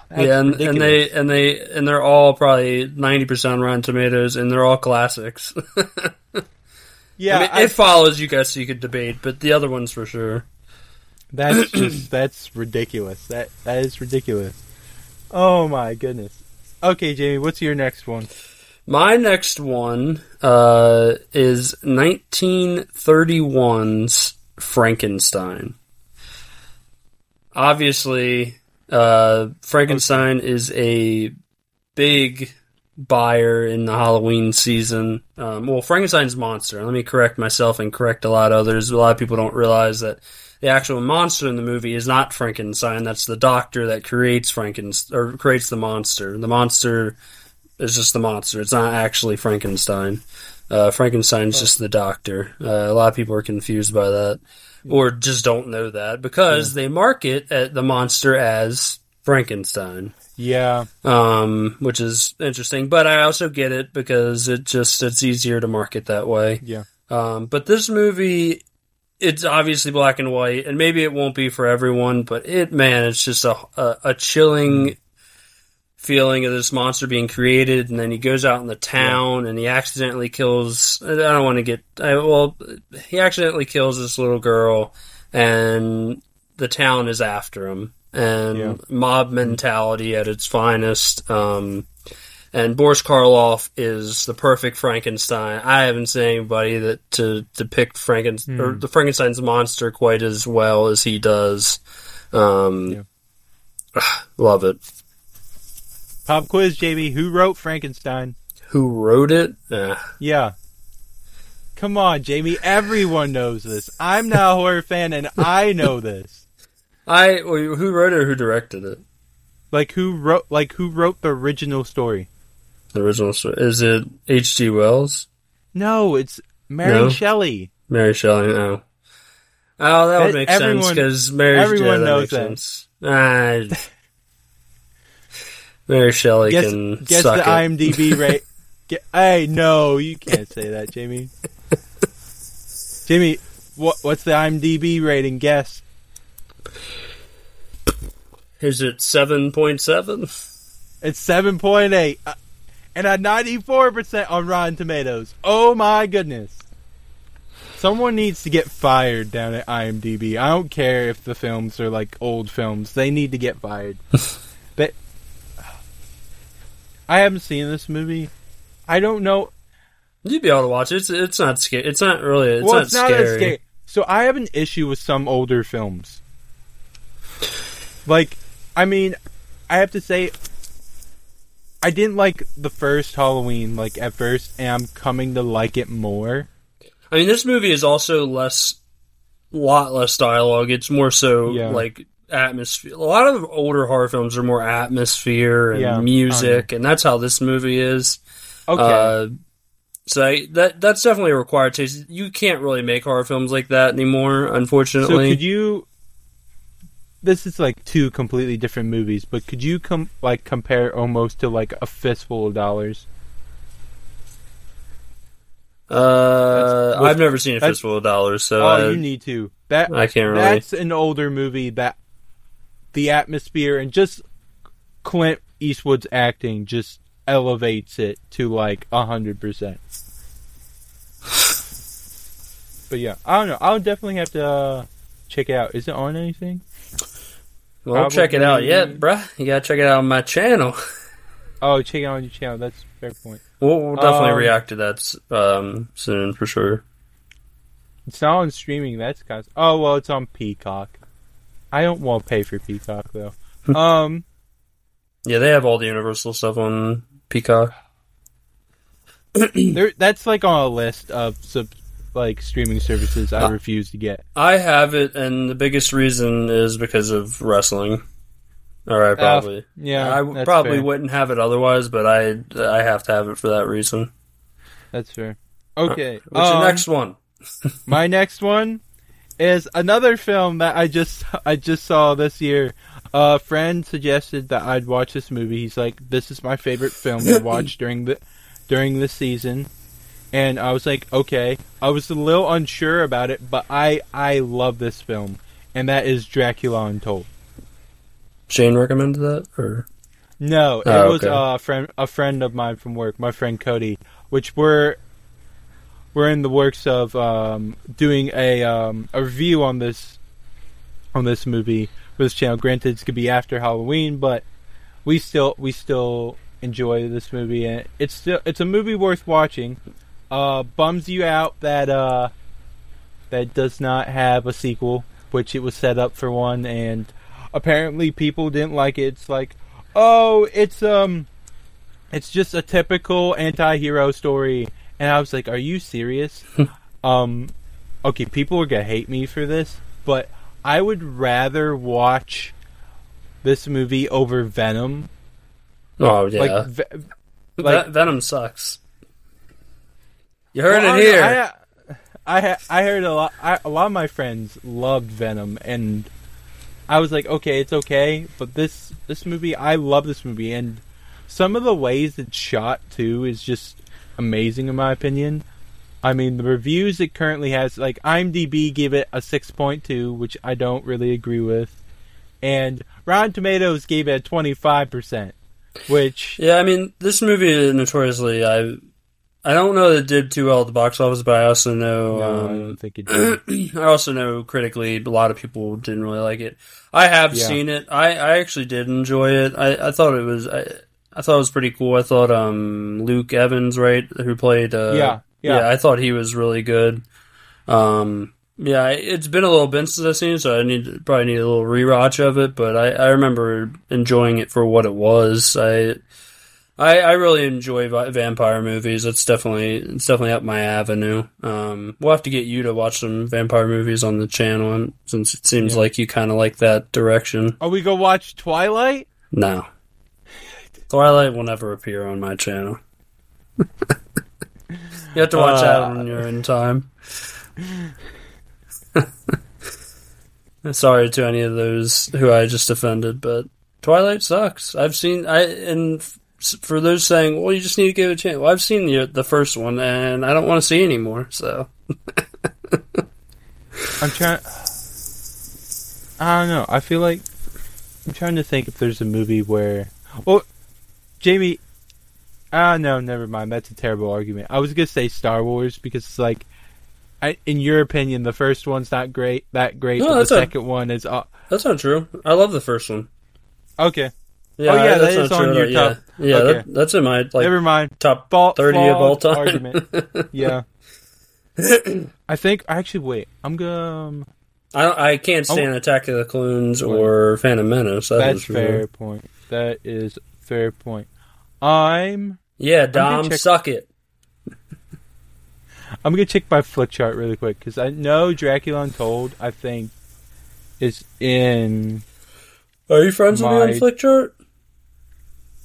that's yeah, and, and they and they and they're all probably ninety percent Rotten Tomatoes, and they're all classics. yeah. I mean, I- it follows. You guys, you could debate, but the other ones for sure. That's just that's ridiculous. That that is ridiculous. Oh my goodness. Okay, Jamie, what's your next one? My next one uh, is 1931's Frankenstein. Obviously, uh, Frankenstein is a big buyer in the Halloween season. Um, well, Frankenstein's monster. Let me correct myself and correct a lot of others. A lot of people don't realize that the actual monster in the movie is not Frankenstein. That's the doctor that creates Frankenstein or creates the monster. The monster is just the monster. It's not actually Frankenstein. Uh, Frankenstein's just the doctor. Uh, a lot of people are confused by that, or just don't know that because they market at the monster as Frankenstein, Yeah, um, which is interesting. But I also get it because it just it's easier to market that way. yeah. Um, but this movie, it's obviously black and white, and maybe it won't be for everyone. But it, man, it's just a a, a chilling feeling of this monster being created, and then he goes out in the town and he accidentally kills. I don't want to get. I, well, he accidentally kills this little girl, and the town is after him, and Yeah. mob mentality at its finest. Um, and Boris Karloff is the perfect Frankenstein. I haven't seen anybody that to depict Franken or the Frankenstein's monster quite as well as he does. Um, love it. Pop quiz, JB. Who wrote Frankenstein? Who wrote it? Eh. Yeah. Come on, Jamie. Everyone knows this. I'm not a horror fan, and I know this. I who wrote it or who directed it? Like who wrote? Like who wrote the original story? The original story is it H.G. Wells, No, it's Mary No? Shelley. Mary Shelley? No. Oh, that would make sense everyone- because Mary. everyone yeah, knows that. sense. Ah, Mary Shelley Guess, can guess suck the it. IMDb rate. Ge- hey, no, you can't say that, Jamie. Jamie, what what's the IMDb rating? Guess. Is it seven point seven? It's seven point eight, uh, and a ninety four percent on Rotten Tomatoes. Oh my goodness! Someone needs to get fired down at IMDb. I don't care if the films are like old films; they need to get fired. but I haven't seen this movie. I don't know. You'd be able to watch it. It's it's not scary. It's not really. It's well, not it's not scary. scary. So I have an issue with some older films. Like, I mean, I have to say, I didn't like the first Halloween, like, at first, and I'm coming to like it more. I mean, this movie is also less, lot less dialogue. It's more so Yeah. like atmosphere. A lot of older horror films are more atmosphere and Yeah, music, and that's how this movie is. Okay. Uh, so I, that that's definitely a required taste. You can't really make horror films like that anymore, unfortunately. so could you. This is like two completely different movies, but could you com- like compare almost to like a fistful of dollars? uh, That's- I've never seen a fistful of dollars, so oh, I, you need to. That I can't really. That's an older movie that the atmosphere and just Clint Eastwood's acting just elevates it to like a hundred percent. But yeah, I don't know. I'll definitely have to uh, check it out. Is it on anything? Well, check it out yet, bruh. You gotta check it out on my channel. Oh, check it out on your channel. That's a fair point. We'll, we'll definitely Um, react to that um, soon for sure. It's not on streaming. That's of. Oh well, it's on Peacock. I don't want to pay for Peacock though. um. Yeah, they have all the Universal stuff on Peacock. there that's like on a list of sub like streaming services I Uh, refuse to get. I have it, and the biggest reason is because of wrestling. All right, probably. Yeah, I that's probably fair. wouldn't have it otherwise, but I I have to have it for that reason. That's fair. Okay, What's um, your next one? my next one is another film that I just I just saw this year. A friend suggested that I'd watch this movie. He's like, "This is my favorite film to watch during the during the season," and I was like, "Okay." I was a little unsure about it, but I I love this film, and that is Dracula Untold. Shane recommended that, or No, it Oh, was okay. a friend a friend of mine from work, my friend Cody, which we're we're in the works of um, doing a um, a review on this on this movie for this channel. Granted, it's gonna be after Halloween, but we still we still enjoy this movie, and it's still it's a movie worth watching. Uh, bums you out that uh, that does not have a sequel, which it was set up for one, and apparently people didn't like it. It's like, oh, it's um, it's just a typical anti-hero story, and I was like, are you serious? um, okay, people are gonna hate me for this, but I would rather watch this movie over Venom. oh yeah, Like, ve- like Venom sucks. You heard Well, it here. I, I, I heard a lot. I, a lot of my friends loved Venom, and I was like, okay, it's okay. But this this movie, I love this movie, and some of the ways it's shot too is just amazing in my opinion. I mean, the reviews it currently has, like IMDb, give it a six point two, which I don't really agree with, and Rotten Tomatoes gave it a twenty five percent, which Yeah, I mean, this movie notoriously, I I don't know that it did too well at the box office, but I also know no, I um, don't think it did. I also know critically, a lot of people didn't really like it. I have Yeah. seen it. I, I actually did enjoy it. I, I thought it was I, I thought it was pretty cool. I thought um Luke Evans, right, who played uh, Yeah, yeah. I thought he was really good. Um, yeah, it's been a little bit since I've seen it, so I need probably need a little rewatch of it. But I, I remember enjoying it for what it was. I I, I really enjoy vampire movies. It's definitely it's definitely up my avenue. Um, we'll have to get you to watch some vampire movies on the channel, and since it seems Yeah. like you kind of like that direction. Are we go watch Twilight? No, Twilight will never appear on my channel. you have to watch that Uh, when you're in time. Sorry to any of those who I just offended, but Twilight sucks. I've seen I and for those saying, "Well, you just need to give it a chance." Well, I've seen the the first one, and I don't want to see anymore. So I'm trying. I don't know. I feel like I'm trying to think if there's a movie where. Well, Jamie. Ah, no, never mind. That's a terrible argument. I was gonna say Star Wars because it's like, I, in your opinion, the first one's not great, that great, No, but the second one is. Uh, that's not true. I love the first one. okay, Yeah, Oh, yeah, that's that is not on your yeah, top- yeah, okay. that, that's in my like never mind. top Fault, thirty of all time. Argument. Yeah. I think actually wait. I'm gonna. I I can't stand Attack of the Clones or Phantom Menace. That That's fair sure. point. That is fair point. I'm Yeah, Dom, check- suck it. I'm gonna check my Flickchart really quick because I know Dracula Untold. I think is in. Are you friends with me My- on Flickchart?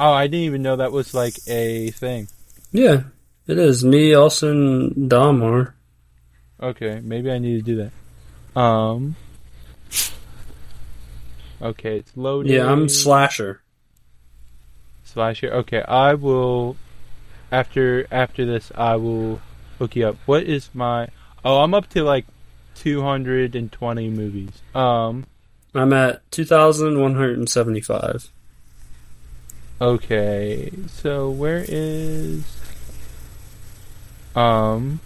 Oh, I didn't even know that was like a thing. Yeah, it is. Me, Austin, Dom are. Okay, maybe I need to do that. Um. Okay, it's loading. Yeah, I'm Slasher. slasher. Okay, I will. After after this, I will look you up. What is my? Oh, I'm up to like 220 movies. Um. I'm at 2,175. Okay, so where is um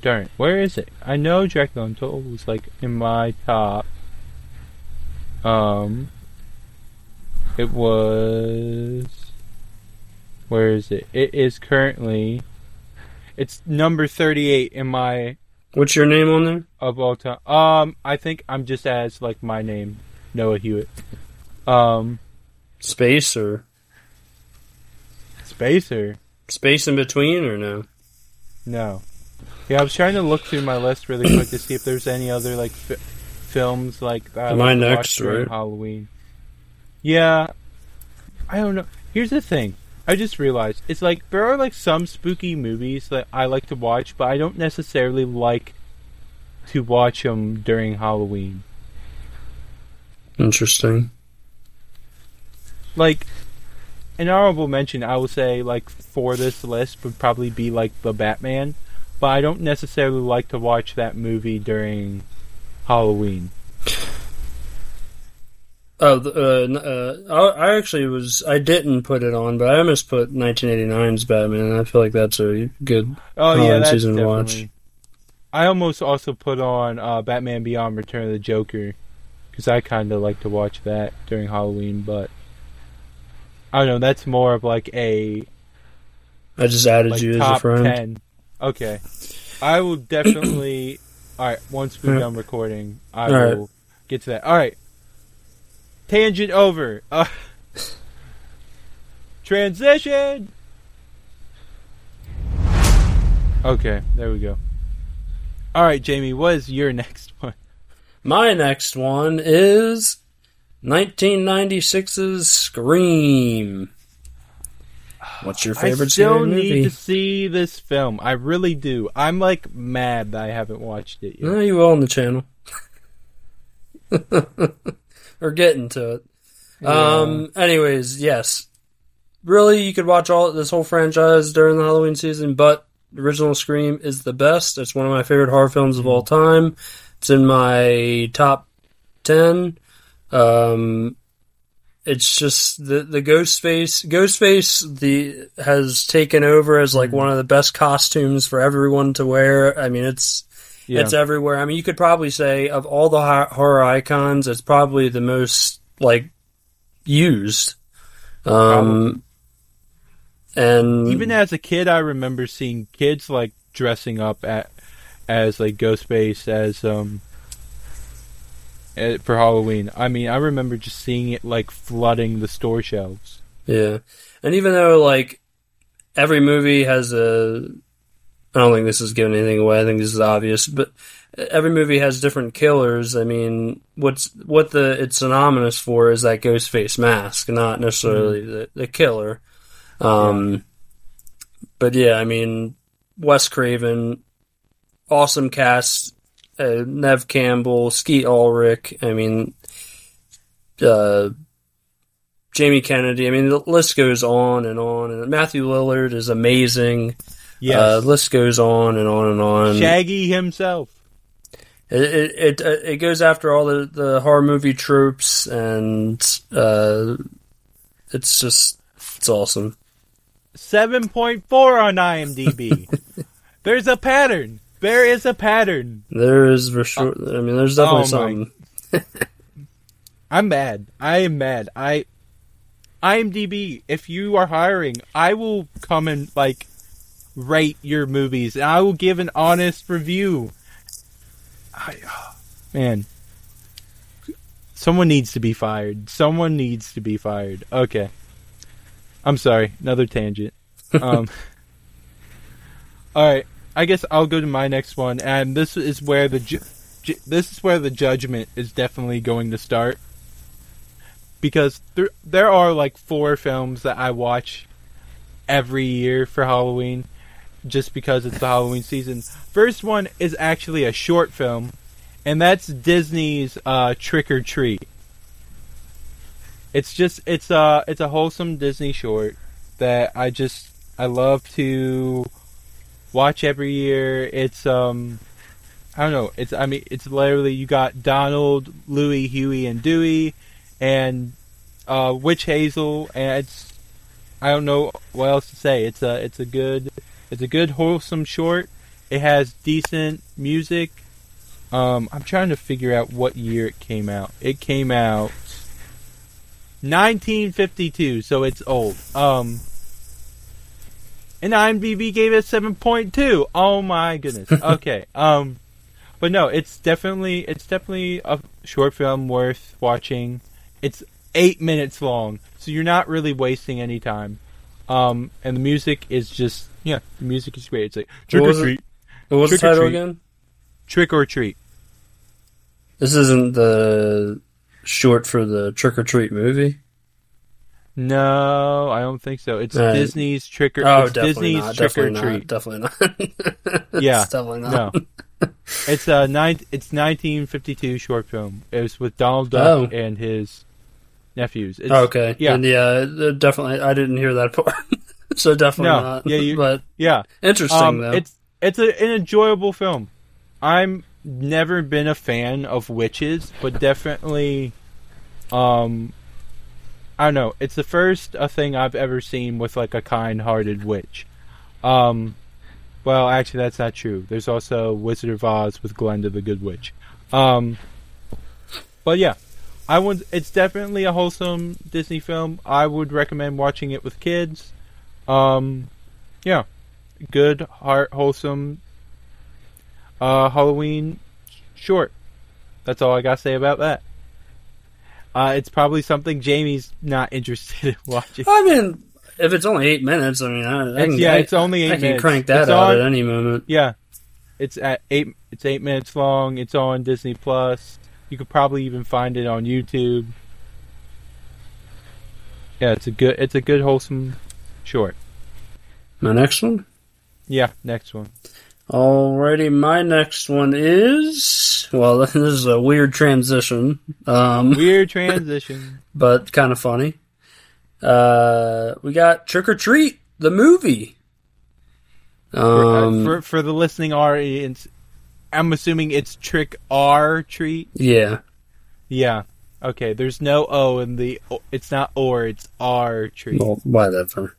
Darn, where is it? I know Dracula Untold was like in my top. Um it was where is it? It is currently it's number 38 in my What's your name on there? of all time. Um I think I'm just as like my name, Noah Hewitt. Um Space or Spacer. space in between or no? No. Yeah, I was trying to look through my list really quick to see if there's any other like fi- films like that. Am I watch next, right? Halloween. Yeah, I don't know. Here's the thing. I just realized it's like there are like some spooky movies that I like to watch, but I don't necessarily like to watch them during Halloween. Interesting. Like an honorable mention, I will say like for this list would probably be like the Batman, but I don't necessarily like to watch that movie during Halloween. Oh, the- uh, uh, I actually was. I didn't put it on, but I almost put 1989's Batman. I feel like that's a good. Oh Oh, yeah, that's season to watch. I almost also put on uh, Batman Beyond: Return of the Joker because I kind of like to watch that during Halloween, but I don't know. That's more of like a I just added like you as a friend. ten. Okay, I will definitely. all right, once we're done recording, I All right. will get to that. All right, tangent over. Uh, transition. Okay, there we go. All right, Jamie, what is your next one? My next one is 1996's Scream. What's your favorite Scream movie? I still need movie? to see this film. I really do. I'm like mad that I haven't watched it yet. No, you will on the channel. We're getting to it. Um. Anyways, yes. Really, you could watch all this whole franchise during the Halloween season, but the original Scream is the best. It's one of my favorite horror films of all time. It's in my top ten. Um. it's just the the Ghostface Ghostface the has taken over as like one of the best costumes for everyone to wear. I mean, it's Yeah. it's everywhere. I mean, you could probably say of all the horror icons, it's probably the most like used. Um, and Even as a kid, I remember seeing kids like dressing up at as like Ghostface as um eh, for Halloween. I mean, I remember just seeing it like flooding the store shelves. Yeah. And even though like every movie has a I don't think this is giving anything away, I think this is obvious, but every movie has different killers. I mean, what's what the it's synonymous for is that ghost face mask, not necessarily the, the killer. Um but yeah, I mean Wes Craven, awesome cast, uh, Neve Campbell, Skeet Ulrich, I mean uh Jamie Kennedy. I mean, the list goes on and on. And Matthew Lillard is amazing. Yeah, Uh, list goes on and on and on. Shaggy himself. It it, it uh, it goes after all the, the horror movie tropes, and uh, it's just it's awesome. Seven point four on IMDb. There's a pattern. There is a pattern. There is for sure. I mean, there's definitely Oh something. I'm mad. I am mad. I IMDb, if you are hiring, I will come and like rate your movies and I will give an honest review. I, oh, man. Someone needs to be fired. Someone needs to be fired. Okay. I'm sorry. Another tangent. Um All right. I guess I'll go to my next one and this is where the ju- ju- this is where the judgment is definitely going to start because there there are like four films that I watch every year for Halloween just because it's the Halloween season. First one is actually a short film and that's Disney's uh, Trick or Treat. It's just it's a it's a wholesome Disney short that I just I love to watch every year. It's um I don't know. It's I mean it's literally you got Donald, Louie, Huey, and Dewey, and uh, Witch Hazel, and it's I don't know what else to say. It's a it's a good it's a good wholesome short. It has decent music. Um, I'm trying to figure out what year it came out. It came out 1952, so it's old. Um, and IMDb gave it 7.2. Oh my goodness. Okay. um, but no, it's definitely it's definitely a short film worth watching. It's eight minutes long, so you're not really wasting any time. Um, and the music is just yeah, the music is great. It's like trick What or was it? treat, What was the title Treat. again? trick or treat. This isn't the short for the Trick or Treat movie. No, I don't think so. It's Uh, Disney's trick or Oh, it's Disney's not. trick Definitely or not. treat. Definitely not. Yeah, it's definitely not. No, it's a nine. It's 1952 short film. It was with Donald Duck Oh. and his nephews. It's, Oh, okay. Yeah. And yeah, uh, definitely. I didn't hear that part. so definitely No. not. Yeah, you- but yeah. interesting Um, though. it's it's a, an enjoyable film. I'm never been a fan of witches, but definitely, um, I don't know. It's the first uh, thing I've ever seen with like a kind-hearted witch. Um, well, actually, that's not true. There's also Wizard of Oz with Glenda the Good Witch. Um, but yeah, I would. It's definitely a wholesome Disney film. I would recommend watching it with kids. Um, yeah, good, heart, wholesome uh, Halloween short. That's all I gotta say about that. Uh, it's probably something Jamie's not interested in watching. I mean, if it's only eight minutes, I mean, I, I can, yeah, I- it's only eight I can minutes. crank that It's out on- at any moment. Yeah, it's at eight. It's eight minutes long. It's on Disney Plus. You could probably even find it on YouTube. Yeah, it's a good. It's a good wholesome short. My next one. Yeah, next one. Alrighty, my next one is well, this is a weird transition, um, Weird transition. but kind of funny. Uh, we got Trick or Treat, the movie. For, uh, Um, for for the listening audience, I'm assuming it's Trick R Treat. yeah, Yeah. Okay, there's no O in the. It's not or. It's R tree. Well, whatever.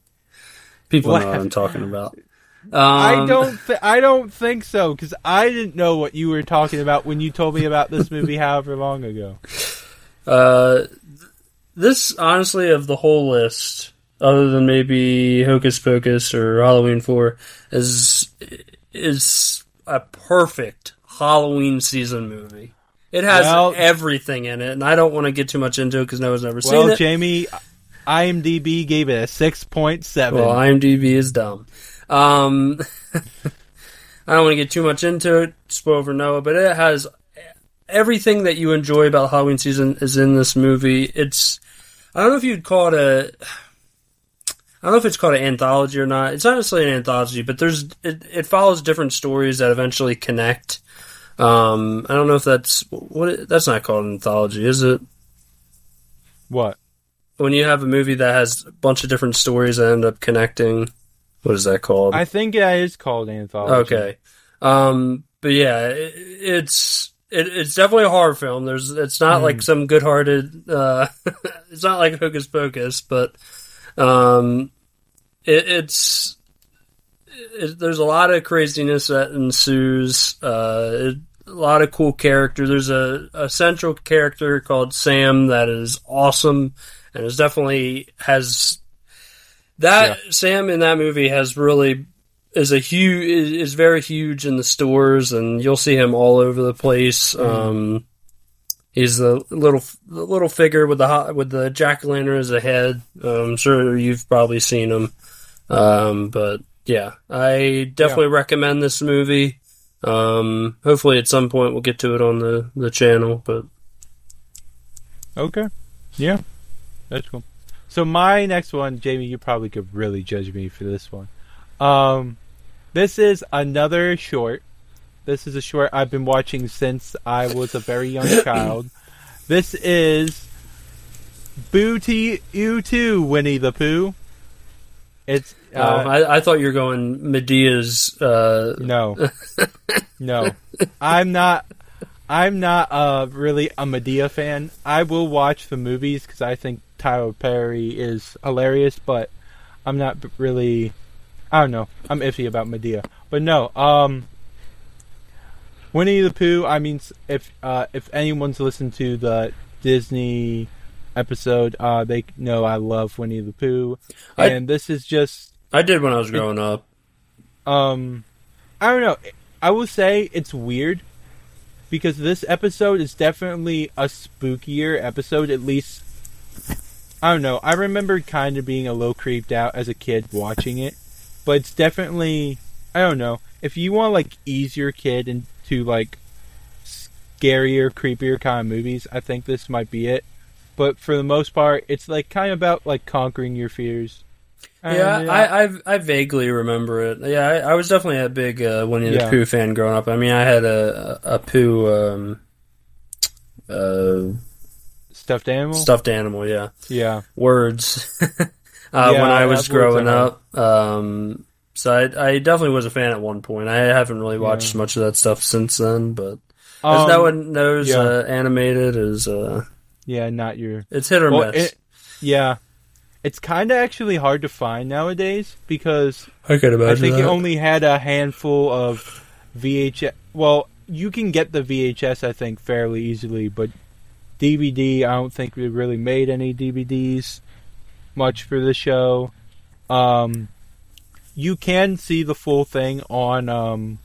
People know what What? I'm talking about. Um, I don't. Th- I don't think so because I didn't know what you were talking about when you told me about this movie however long ago. Uh, th- this honestly of the whole list, other than maybe Hocus Pocus or Halloween Four, is is a perfect Halloween season movie. It has Well- everything in it, and I don't want to get too much into it because no one's ever seen it. Well. Jamie, IMDb gave it a six point seven. Well, IMDb is dumb. Um, I don't want to get too much into it, spoil for Noah, but it has everything that you enjoy about Halloween season is in this movie. It's I don't know if you'd call it a I don't know if it's called an anthology or not. It's not necessarily an anthology, but there's it, it follows different stories that eventually connect. Um, I don't know if that's what that's not called an anthology, is it? what? When you have a movie that has a bunch of different stories that end up connecting, what is that called? I think that is called anthology. Okay. Um, but yeah, it, it's it, it's definitely a horror film. There's it's not like some good-hearted. Uh, it's not like Hocus Pocus, but um, it, it's it, there's a lot of craziness that ensues. Uh, it, a lot of cool character. There's a, a central character called Sam that is awesome, and is definitely has that Sam in that movie has really is a huge is, very huge in the stores, and you'll see him all over the place. Um, he's the little the little figure with the hot, with the jack o' lantern as a head. I'm sure you've probably seen him, um, but yeah, I definitely recommend this movie. Um, hopefully, at some point we'll get to it on the the channel, but Okay. Yeah. That's cool. So my next one, Jamie, you probably could really judge me for this one. Um this is another short. This is a short I've been watching since I was a very young child. This is Boo to You Too, Winnie the Pooh. It's uh, uh, I, I thought you were going Madea's. Uh, no, no, I'm not. I'm not uh, really a Madea fan. I will watch the movies because I think Tyler Perry is hilarious, but I'm not really. I don't know. I'm iffy about Madea, but no. Um, Winnie the Pooh. I mean, if uh, if anyone's listened to the Disney episode, uh, they know I love Winnie the Pooh, I- and this is just I did when I was growing up. um I don't know. I will say it's weird because this episode is definitely a spookier episode at least I don't know. I remember kind of being a little creeped out as a kid watching it, but it's definitely I don't know. If you want like ease your kid into like scarier, creepier kind of movies, I think this might be it. But for the most part, it's like kind of about like conquering your fears. Yeah, And, I, I I vaguely remember it. Yeah, I, I was definitely a big uh, Winnie the Yeah. Pooh fan growing up. I mean, I had a a, a Pooh um, uh, stuffed animal. stuffed animal. Yeah, Yeah. words. uh, Yeah, when I was growing up, um, so I I definitely was a fan at one point. I haven't really watched much of that stuff since then, but as Um, no one knows, uh, animated is uh, Yeah, not your. it's hit or Well, miss. it, yeah, it's kind of actually hard to find nowadays because I could I think that. it only had a handful of VHS. Well, you can get the VHS, I think, fairly easily, but DVD, I don't think we really made any DVDs much for the show. Um, you can see the full thing on um,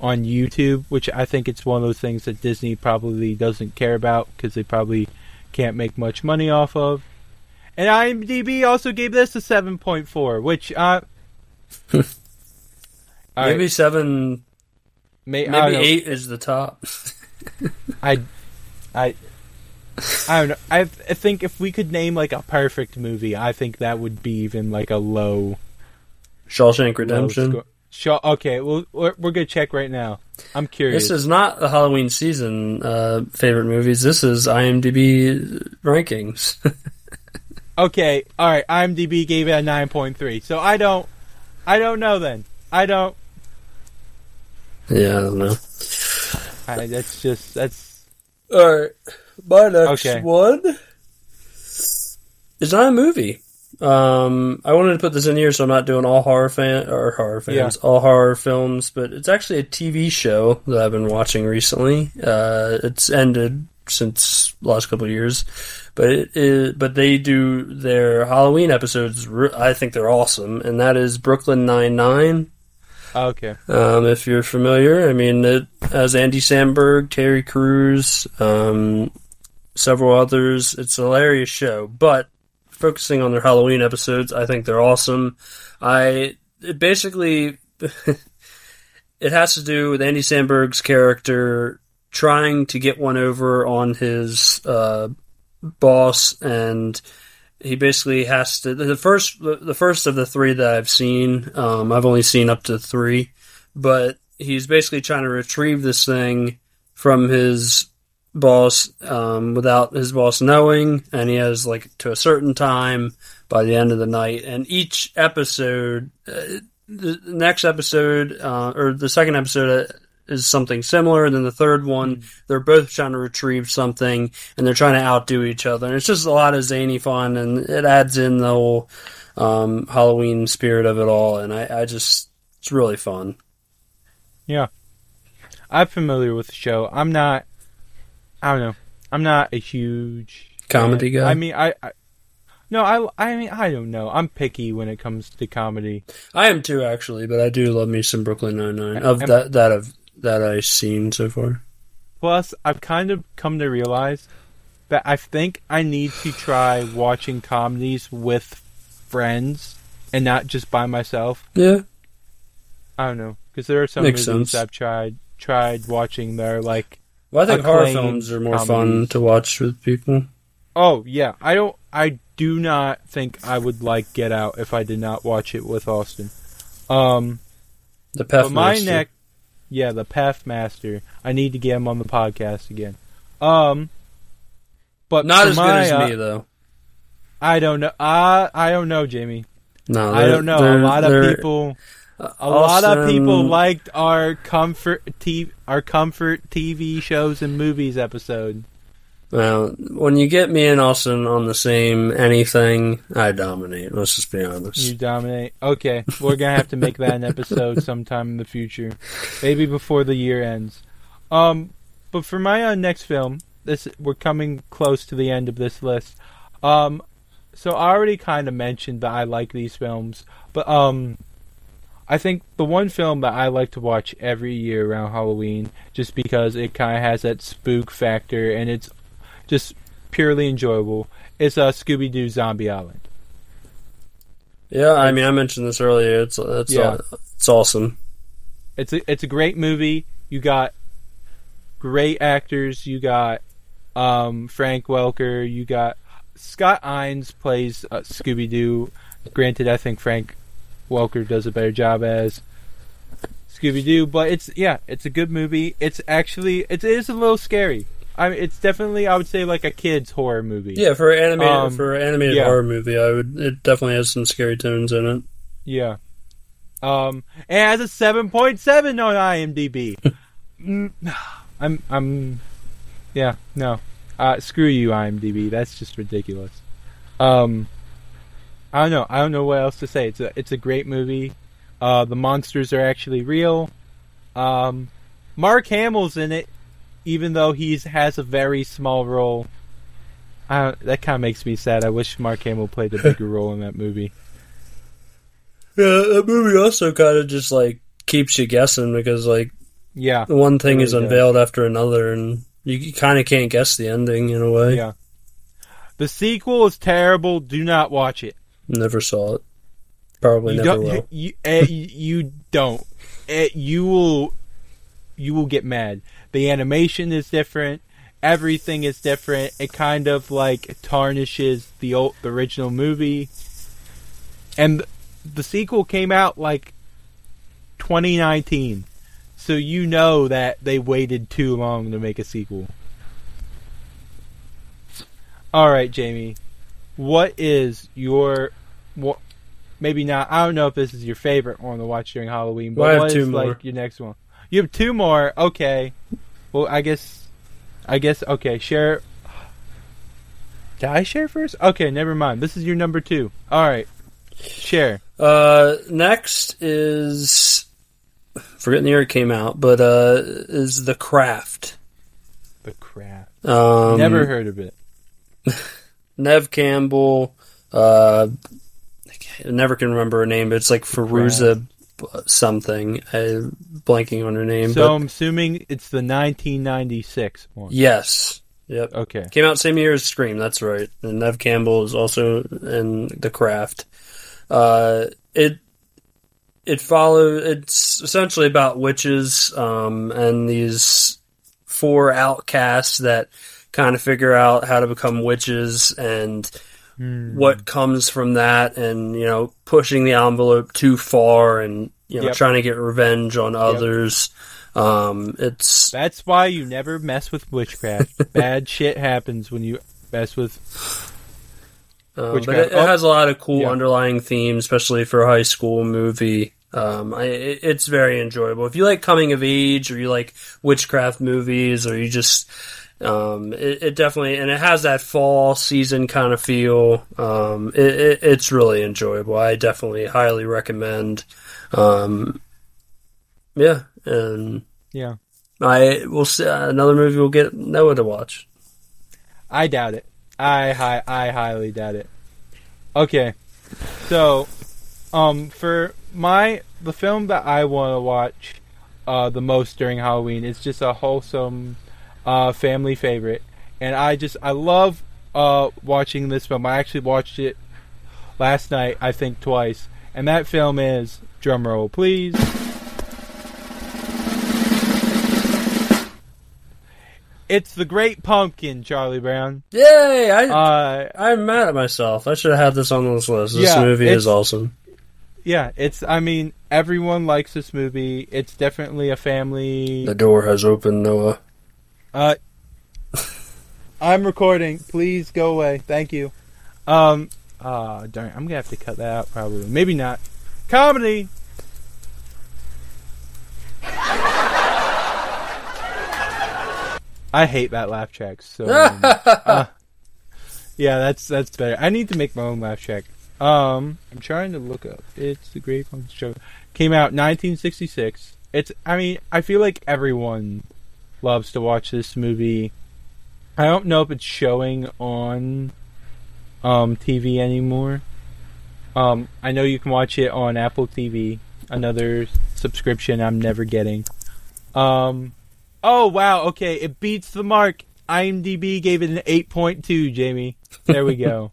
on YouTube, which I think it's one of those things that Disney probably doesn't care about because they probably can't make much money off of. And IMDb also gave this a 7.4, which uh All right, maybe seven, may, I don't maybe know. eight is the top. I, I, I don't know. I, I think if we could name like a perfect movie, I think that would be even like a low. Shawshank Redemption. score. Sure. Okay. Well, we're, we're gonna check right now. I'm curious. This is not the Halloween season uh, favorite movies. This is IMDb rankings. okay. All right. IMDb gave it a 9.3. So I don't. I don't know then. I don't. yeah, I don't know. I, that's just that's. All right, my next Okay. one is not a movie. Um, I wanted to put this in here, so I'm not doing all horror fan or horror fans, all horror films, but it's actually a TV show that I've been watching recently. Uh, it's ended since the last couple of years, but it is, but they do their Halloween episodes. I think they're awesome, and that is Brooklyn Nine Nine. Okay. Um, if you're familiar, I mean, it has Andy Samberg, Terry Crews, um, several others. It's a hilarious show, but focusing on their Halloween episodes, I think they're awesome. I it basically it has to do with Andy Samberg's character trying to get one over on his uh, boss and he basically has to the first the first of the three that I've seen. Um, I've only seen up to three, but he's basically trying to retrieve this thing from his boss um, without his boss knowing, and he has like to a certain time by the end of the night. And each episode, uh, the next episode uh, or the second episode. Is something similar, and then the third one, they're both trying to retrieve something, and they're trying to outdo each other. And it's just a lot of zany fun, and it adds in the whole um, Halloween spirit of it all. And I, I just, it's really fun. Yeah. I'm familiar with the show. I'm not. I don't know. I'm not a huge Comedy guy? I mean, I, I. No, I. I mean, I don't know. I'm picky when it comes to comedy. I am too, actually, but I do love me some Brooklyn Nine Nine of Am- that that of that I've seen so far. Plus, I've kind of come to realize that I think I need to try watching comedies with friends and not just by myself. Yeah, I don't know because there are some Makes movies sense. I've tried tried watching. They're like, well, I think horror films are more fun to watch with people. oh yeah, I don't. I do not think I would like Get Out if I did not watch it with Austin. Um, The but my neck, yeah, the Path Master. I need to get him on the podcast again. Um, but not as my, good as uh, me though. I don't know. I I don't know, Jamie. No, I don't know. A lot of people, uh, a lot of people liked our comfort t- our comfort TV shows and movies episode. Well, when you get me and Austin on the same anything, I dominate. Let's just be honest. You dominate. Okay, we're gonna have to make that an episode sometime in the future, maybe before the year ends. Um, but for my uh, next film, this we're coming close to the end of this list. Um, so I already kind of mentioned that I like these films, but um, I think the one film that I like to watch every year around Halloween, just because it kind of has that spook factor and it's just purely enjoyable, is uh, Scooby Doo Zombie Island. Yeah, I mean, I mentioned this earlier. It's it's Yeah. it's awesome. It's a it's a great movie. You got great actors. You got um, Frank Welker. You got Scott Innes plays uh, Scooby Doo. Granted, I think Frank Welker does a better job as Scooby Doo, but it's yeah, it's a good movie. It's actually it is a little scary. I mean, it's definitely I would say like a kids horror movie. Yeah, for an animated Um, for an animated yeah. horror movie, I would. It definitely has some scary tones in it. Yeah. Um, and it has a seven point seven on IMDb. Mm, I'm, I'm, yeah, no, uh, screw you, IMDb. That's just ridiculous. Um, I don't know. I don't know what else to say. It's a, it's a great movie. Uh, the monsters are actually real. Um, Mark Hamill's in it, even though he has a very small role. That kind of makes me sad. I wish Mark Hamill played a bigger role in that movie. Yeah, that movie also kind of just like keeps you guessing because like Yeah. one thing It is really does. unveiled after another, and you kind of can't guess the ending in a way. Yeah. The sequel is terrible. Do not watch it. Never saw it. Probably You never will. You, eh, you don't. Eh, you will. You will get mad. The animation is different. Everything is different. It kind of like tarnishes the old, the original movie. And the sequel came out like 2019, so you know that they waited too long to make a sequel. All right, Jamie. What is your what? Maybe not. I don't know if this is your favorite one to watch during Halloween, but Well, I have two more. like your next one? You have two more. Okay. Well, I guess I guess okay. Share. Did I share first? Okay, never mind. This is your number two. All right, share. Uh, next is forgetting the year it came out, but uh, is the Craft. The Craft. Um, Never heard of it. Neve Campbell. Uh, I never can remember her name, but it's like Fairuza something. I'm blanking on her name. So but I'm assuming it's the 1996 one. yes, yep. Okay. Came out same year as Scream. That's right. And Neve Campbell is also in The Craft. Uh, it it follows. It's essentially about witches um, and these four outcasts that kind of figure out how to become witches and Hmm. what comes from that, and you know, pushing the envelope too far, and you know, Yep. trying to get revenge on others. Um, it's That's why you never mess with witchcraft. Bad shit happens when you mess with. Which but it, it has a lot of cool yeah. underlying themes, especially for a high school movie. Um, I, it- it's very enjoyable. If you like coming of age, or you like witchcraft movies, or you just, um, it, it definitely and it has that fall season kind of feel. Um, it, it, it's really enjoyable. I definitely highly recommend. Um, yeah, and Yeah. I will see another movie we'll get Noah to watch. I doubt it. I hi- I highly doubt it. Okay, so um for my the film that I want to watch uh the most during Halloween is just a wholesome uh family favorite, and I just I love uh watching this film. I actually watched it last night, I think twice, and that film is drumroll please. It's the Great Pumpkin, Charlie Brown. Yay! I Uh, I'm mad at myself. I should have had this on this list. This Yeah, movie is awesome. yeah, it's. I mean, everyone likes this movie. It's definitely a family. The door has opened, Noah. Uh, I'm recording. Please go away. Thank you. Um. Ah, darn. I'm gonna have to cut that out. Probably. Maybe not. Comedy. I hate that laugh track so. much. Uh, yeah, that's that's better. I need to make my own laugh track. Um, I'm trying to look up. It's the Great Pumpkin Show. Came out 1966. It's. I mean, I feel like everyone loves to watch this movie. I don't know if it's showing on um TV anymore. Um, I know you can watch it on Apple TV. Another subscription I'm never getting. Um, oh wow, okay, it beats the mark. IMDb gave it an 8.2, Jamie. There we go.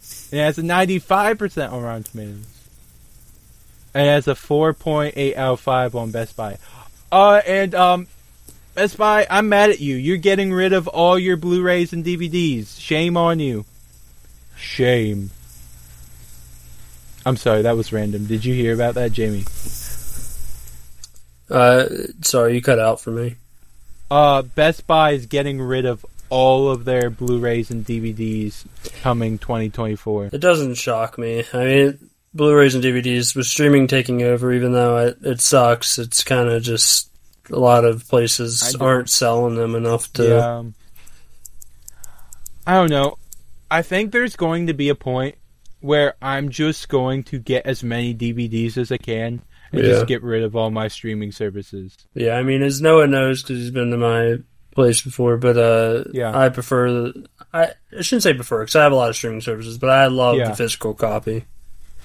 it has a 95% on Rotten Tomatoes. And it has a 4.8 out of 5 on Best Buy. Uh, and, um, Best Buy, I'm mad at you. You're getting rid of all your Blu-rays and DVDs. Shame on you. Shame. I'm sorry, that was random. Did you hear about that, Jamie? Uh, sorry, you cut out for me. Uh, Best Buy is getting rid of all of their Blu-rays and DVDs coming 2024. It doesn't shock me. I mean, Blu-rays and DVDs with streaming taking over, even though it, it sucks. It's kind of just a lot of places aren't selling them enough to. Yeah. I don't know. I think there's going to be a point where I'm just going to get as many DVDs as I can and Yeah. just get rid of all my streaming services. Yeah, I mean, as Noah knows because he's been to my place before, but uh, Yeah. I prefer the. I, I shouldn't say prefer because I have a lot of streaming services, but I love Yeah. the physical copy.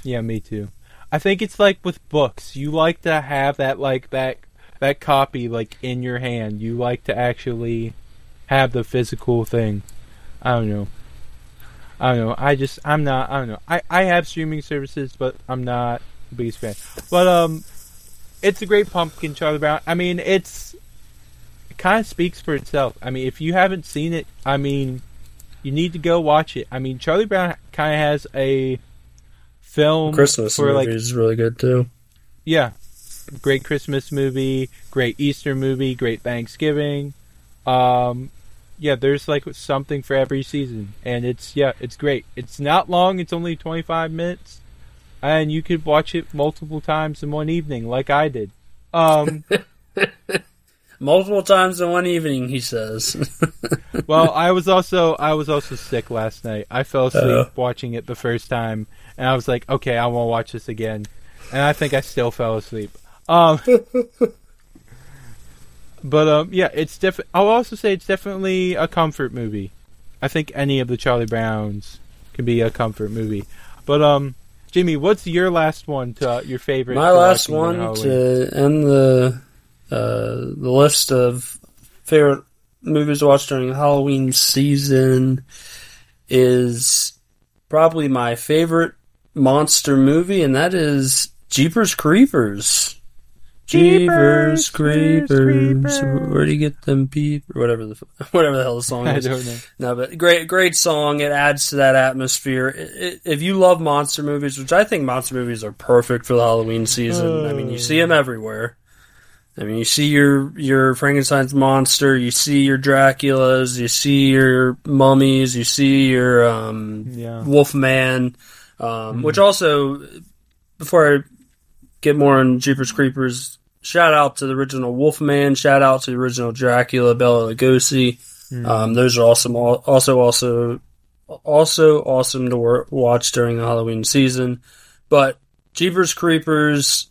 Yeah, me too. I think it's like with books. You like to have that like that that copy like in your hand. You like to actually have the physical thing. I don't know. I don't know. I just I'm not I don't know. I I have streaming services, but I'm not the biggest fan. But um it's a great pumpkin Charlie Brown. I mean, it's it kind of speaks for itself. I mean, if you haven't seen it, I mean, you need to go watch it. I mean, Charlie Brown kind of has a film Christmas for movie like is really good too. yeah, great Christmas movie, great Easter movie, great Thanksgiving. Um, yeah, there's like something for every season, and it's yeah, it's great. It's not long; it's only 25 minutes, and you could watch it multiple times in one evening, like I did. Um, Multiple times in one evening, he says. Well, I was also I was also sick last night. I fell asleep Uh. watching it the first time, and I was like, okay, I won't watch this again. And I think I still fell asleep. Um, but um, yeah, it's def- I'll also say it's definitely a comfort movie. I think any of the Charlie Browns can be a comfort movie. But um, Jimmy, what's your last one to uh, your favorite? My last one to end the uh, the list of favorite movies to watch during Halloween season is probably my favorite monster movie, and that is Jeepers Creepers. Jeepers Creepers, Creepers. where do you get them peep or whatever the whatever the hell the song I is? don't know. No, but great, great song. It adds to that atmosphere. It, it, if you love monster movies, which I think monster movies are perfect for the Halloween season. I mean, you see them everywhere. I mean, you see your your Frankenstein's monster, you see your Draculas, you see your mummies, you see your um, Yeah. Wolfman, um, which also, before I get more on Jeepers Creepers, shout out to the original Wolfman, shout out to the original Dracula, Bela Lugosi. Um, those are awesome. Also, also, also awesome to watch during the Halloween season. But Jeepers Creepers,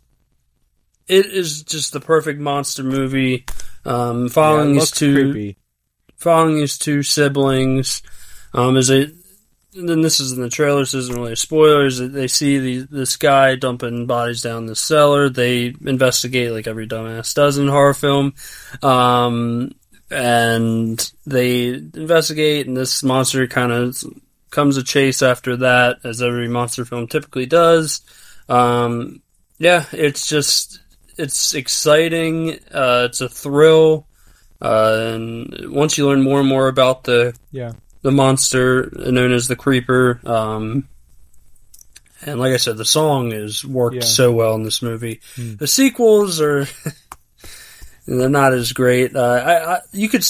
it is just the perfect monster movie. Um, following it his two creepy. following his two siblings. Um, they, and then this is in the trailer, this isn't really a spoiler. Is that they see the, this guy dumping bodies down the cellar. They investigate like every dumbass does in horror film. Um, and they investigate, and this monster kind of comes a chase after that, as every monster film typically does. Um, yeah, it's just it's exciting. Uh, it's a thrill. Uh, and once you learn more and more about the Yeah. The monster known as the creeper, um, and like I said, the song is worked Yeah. so well in this movie. Hmm. The sequels are they're not as great. Uh, I, I you could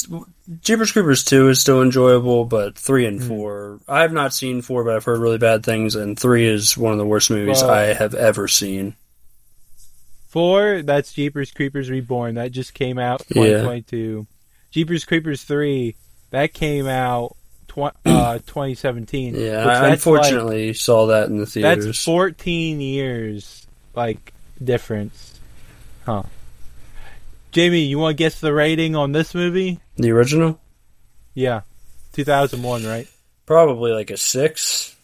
Jeepers Creepers two is still enjoyable, but three and Hmm. four I have not seen four, but I've heard really bad things, and three is one of the worst movies Well- I have ever seen. Four, that's Jeepers Creepers Reborn. That just came out Yeah. 2022. Jeepers Creepers 3, that came out tw- uh, 2017. Yeah, I unfortunately saw that in the like- theaters. that's 14 years, like, difference. Huh. Jamie, you want to guess the rating on this movie? the original, Yeah. 2001, right? probably like a six.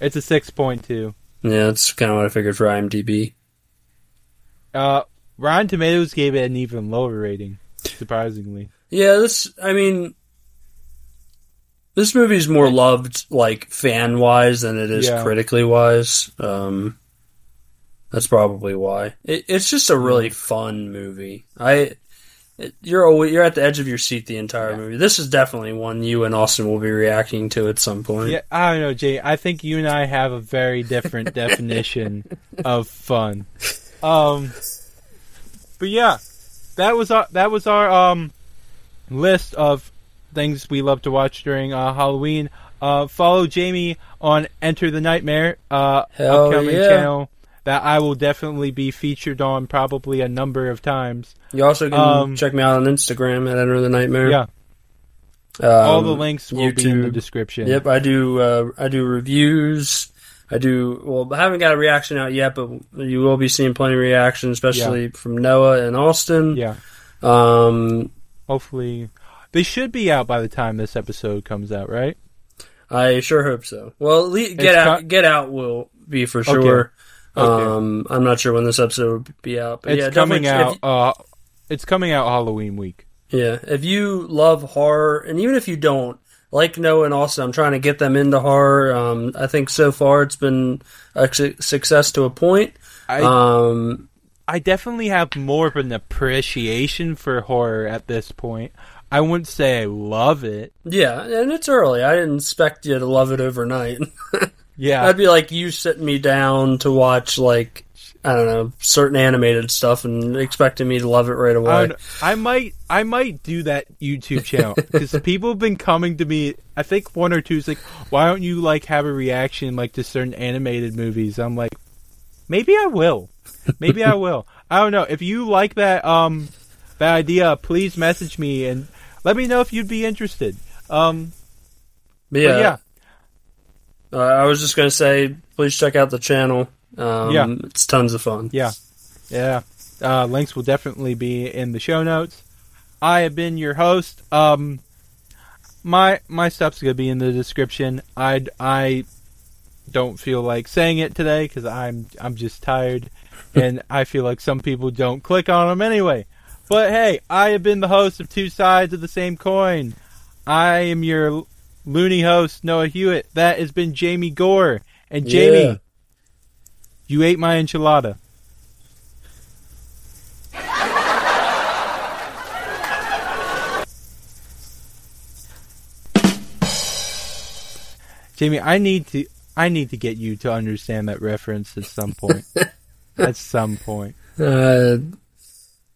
It's a 6.2. Yeah, that's kind of what I figured for IMDb. Uh, Rotten Tomatoes gave it an even lower rating, surprisingly. Yeah, this. I mean, this movie's more loved like fan wise than it is Yeah. critically wise. Um, that's probably why. It, it's just a really fun movie. I. It, you're always, you're at the edge of your seat the entire Yeah. movie. This is definitely one you and Austin will be reacting to at some point. Yeah, I don't know, Jay. I think you and I have a very different definition of fun. Um, but yeah, that was our that was our um list of things we love to watch during uh, Halloween. Uh, follow Jamie on Enter the Nightmare, uh, upcoming yeah. channel that I will definitely be featured on probably a number of times. You also can Um, check me out on Instagram at Enter the Nightmare. Yeah, Um, all the links will be in the description. Yep, I do. Uh, I do reviews. I do. Well, I haven't got a reaction out yet, but you will be seeing plenty of reactions, especially from Noah and Austin. Yeah. Um, Hopefully, they should be out by the time this episode comes out, right? I sure hope so. Well, get It's out. get out will be for sure. Okay. Um, I'm not sure when this episode will be out, but It's yeah, coming out. uh, it's coming out Halloween week. Yeah, if you love horror, and even if you don't like Noah and Austin, I'm trying to get them into horror. Um, I think so far it's been a su- success to a point. I Um, I definitely have more of an appreciation for horror at this point. I wouldn't say I love it. Yeah, and it's early. I didn't expect you to love it overnight. Yeah, That'd be like you sitting me down to watch like I don't know certain animated stuff and expecting me to love it right away. don't- I might I might do that YouTube channel because people have been coming to me. I think one or two is like, why don't you like have a reaction like to certain animated movies? I'm like, maybe I will. Maybe I will. I don't know if you like that um that idea, please message me and let me know if you'd be interested. Um, yeah, yeah, Uh, I was just gonna say, please check out the channel. Um, Yeah. it's tons of fun. yeah, yeah. Uh, links will definitely be in the show notes. I have been your host. Um, my my stuff's gonna be in the description. I I don't feel like saying it today because I'm I'm just tired, and I feel like some people don't click on them anyway. But hey, I have been the host of Two Sides of the Same Coin. I am your loony host, Noah Hewitt. That has been Jamie Gore. And Jamie, Yeah. you ate my enchilada. Jamie, I need to I need to get you to understand that reference at some point. at some point. Uh,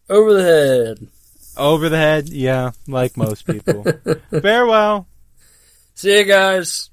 over the head. Over the head, yeah, like most people. Farewell. See you guys.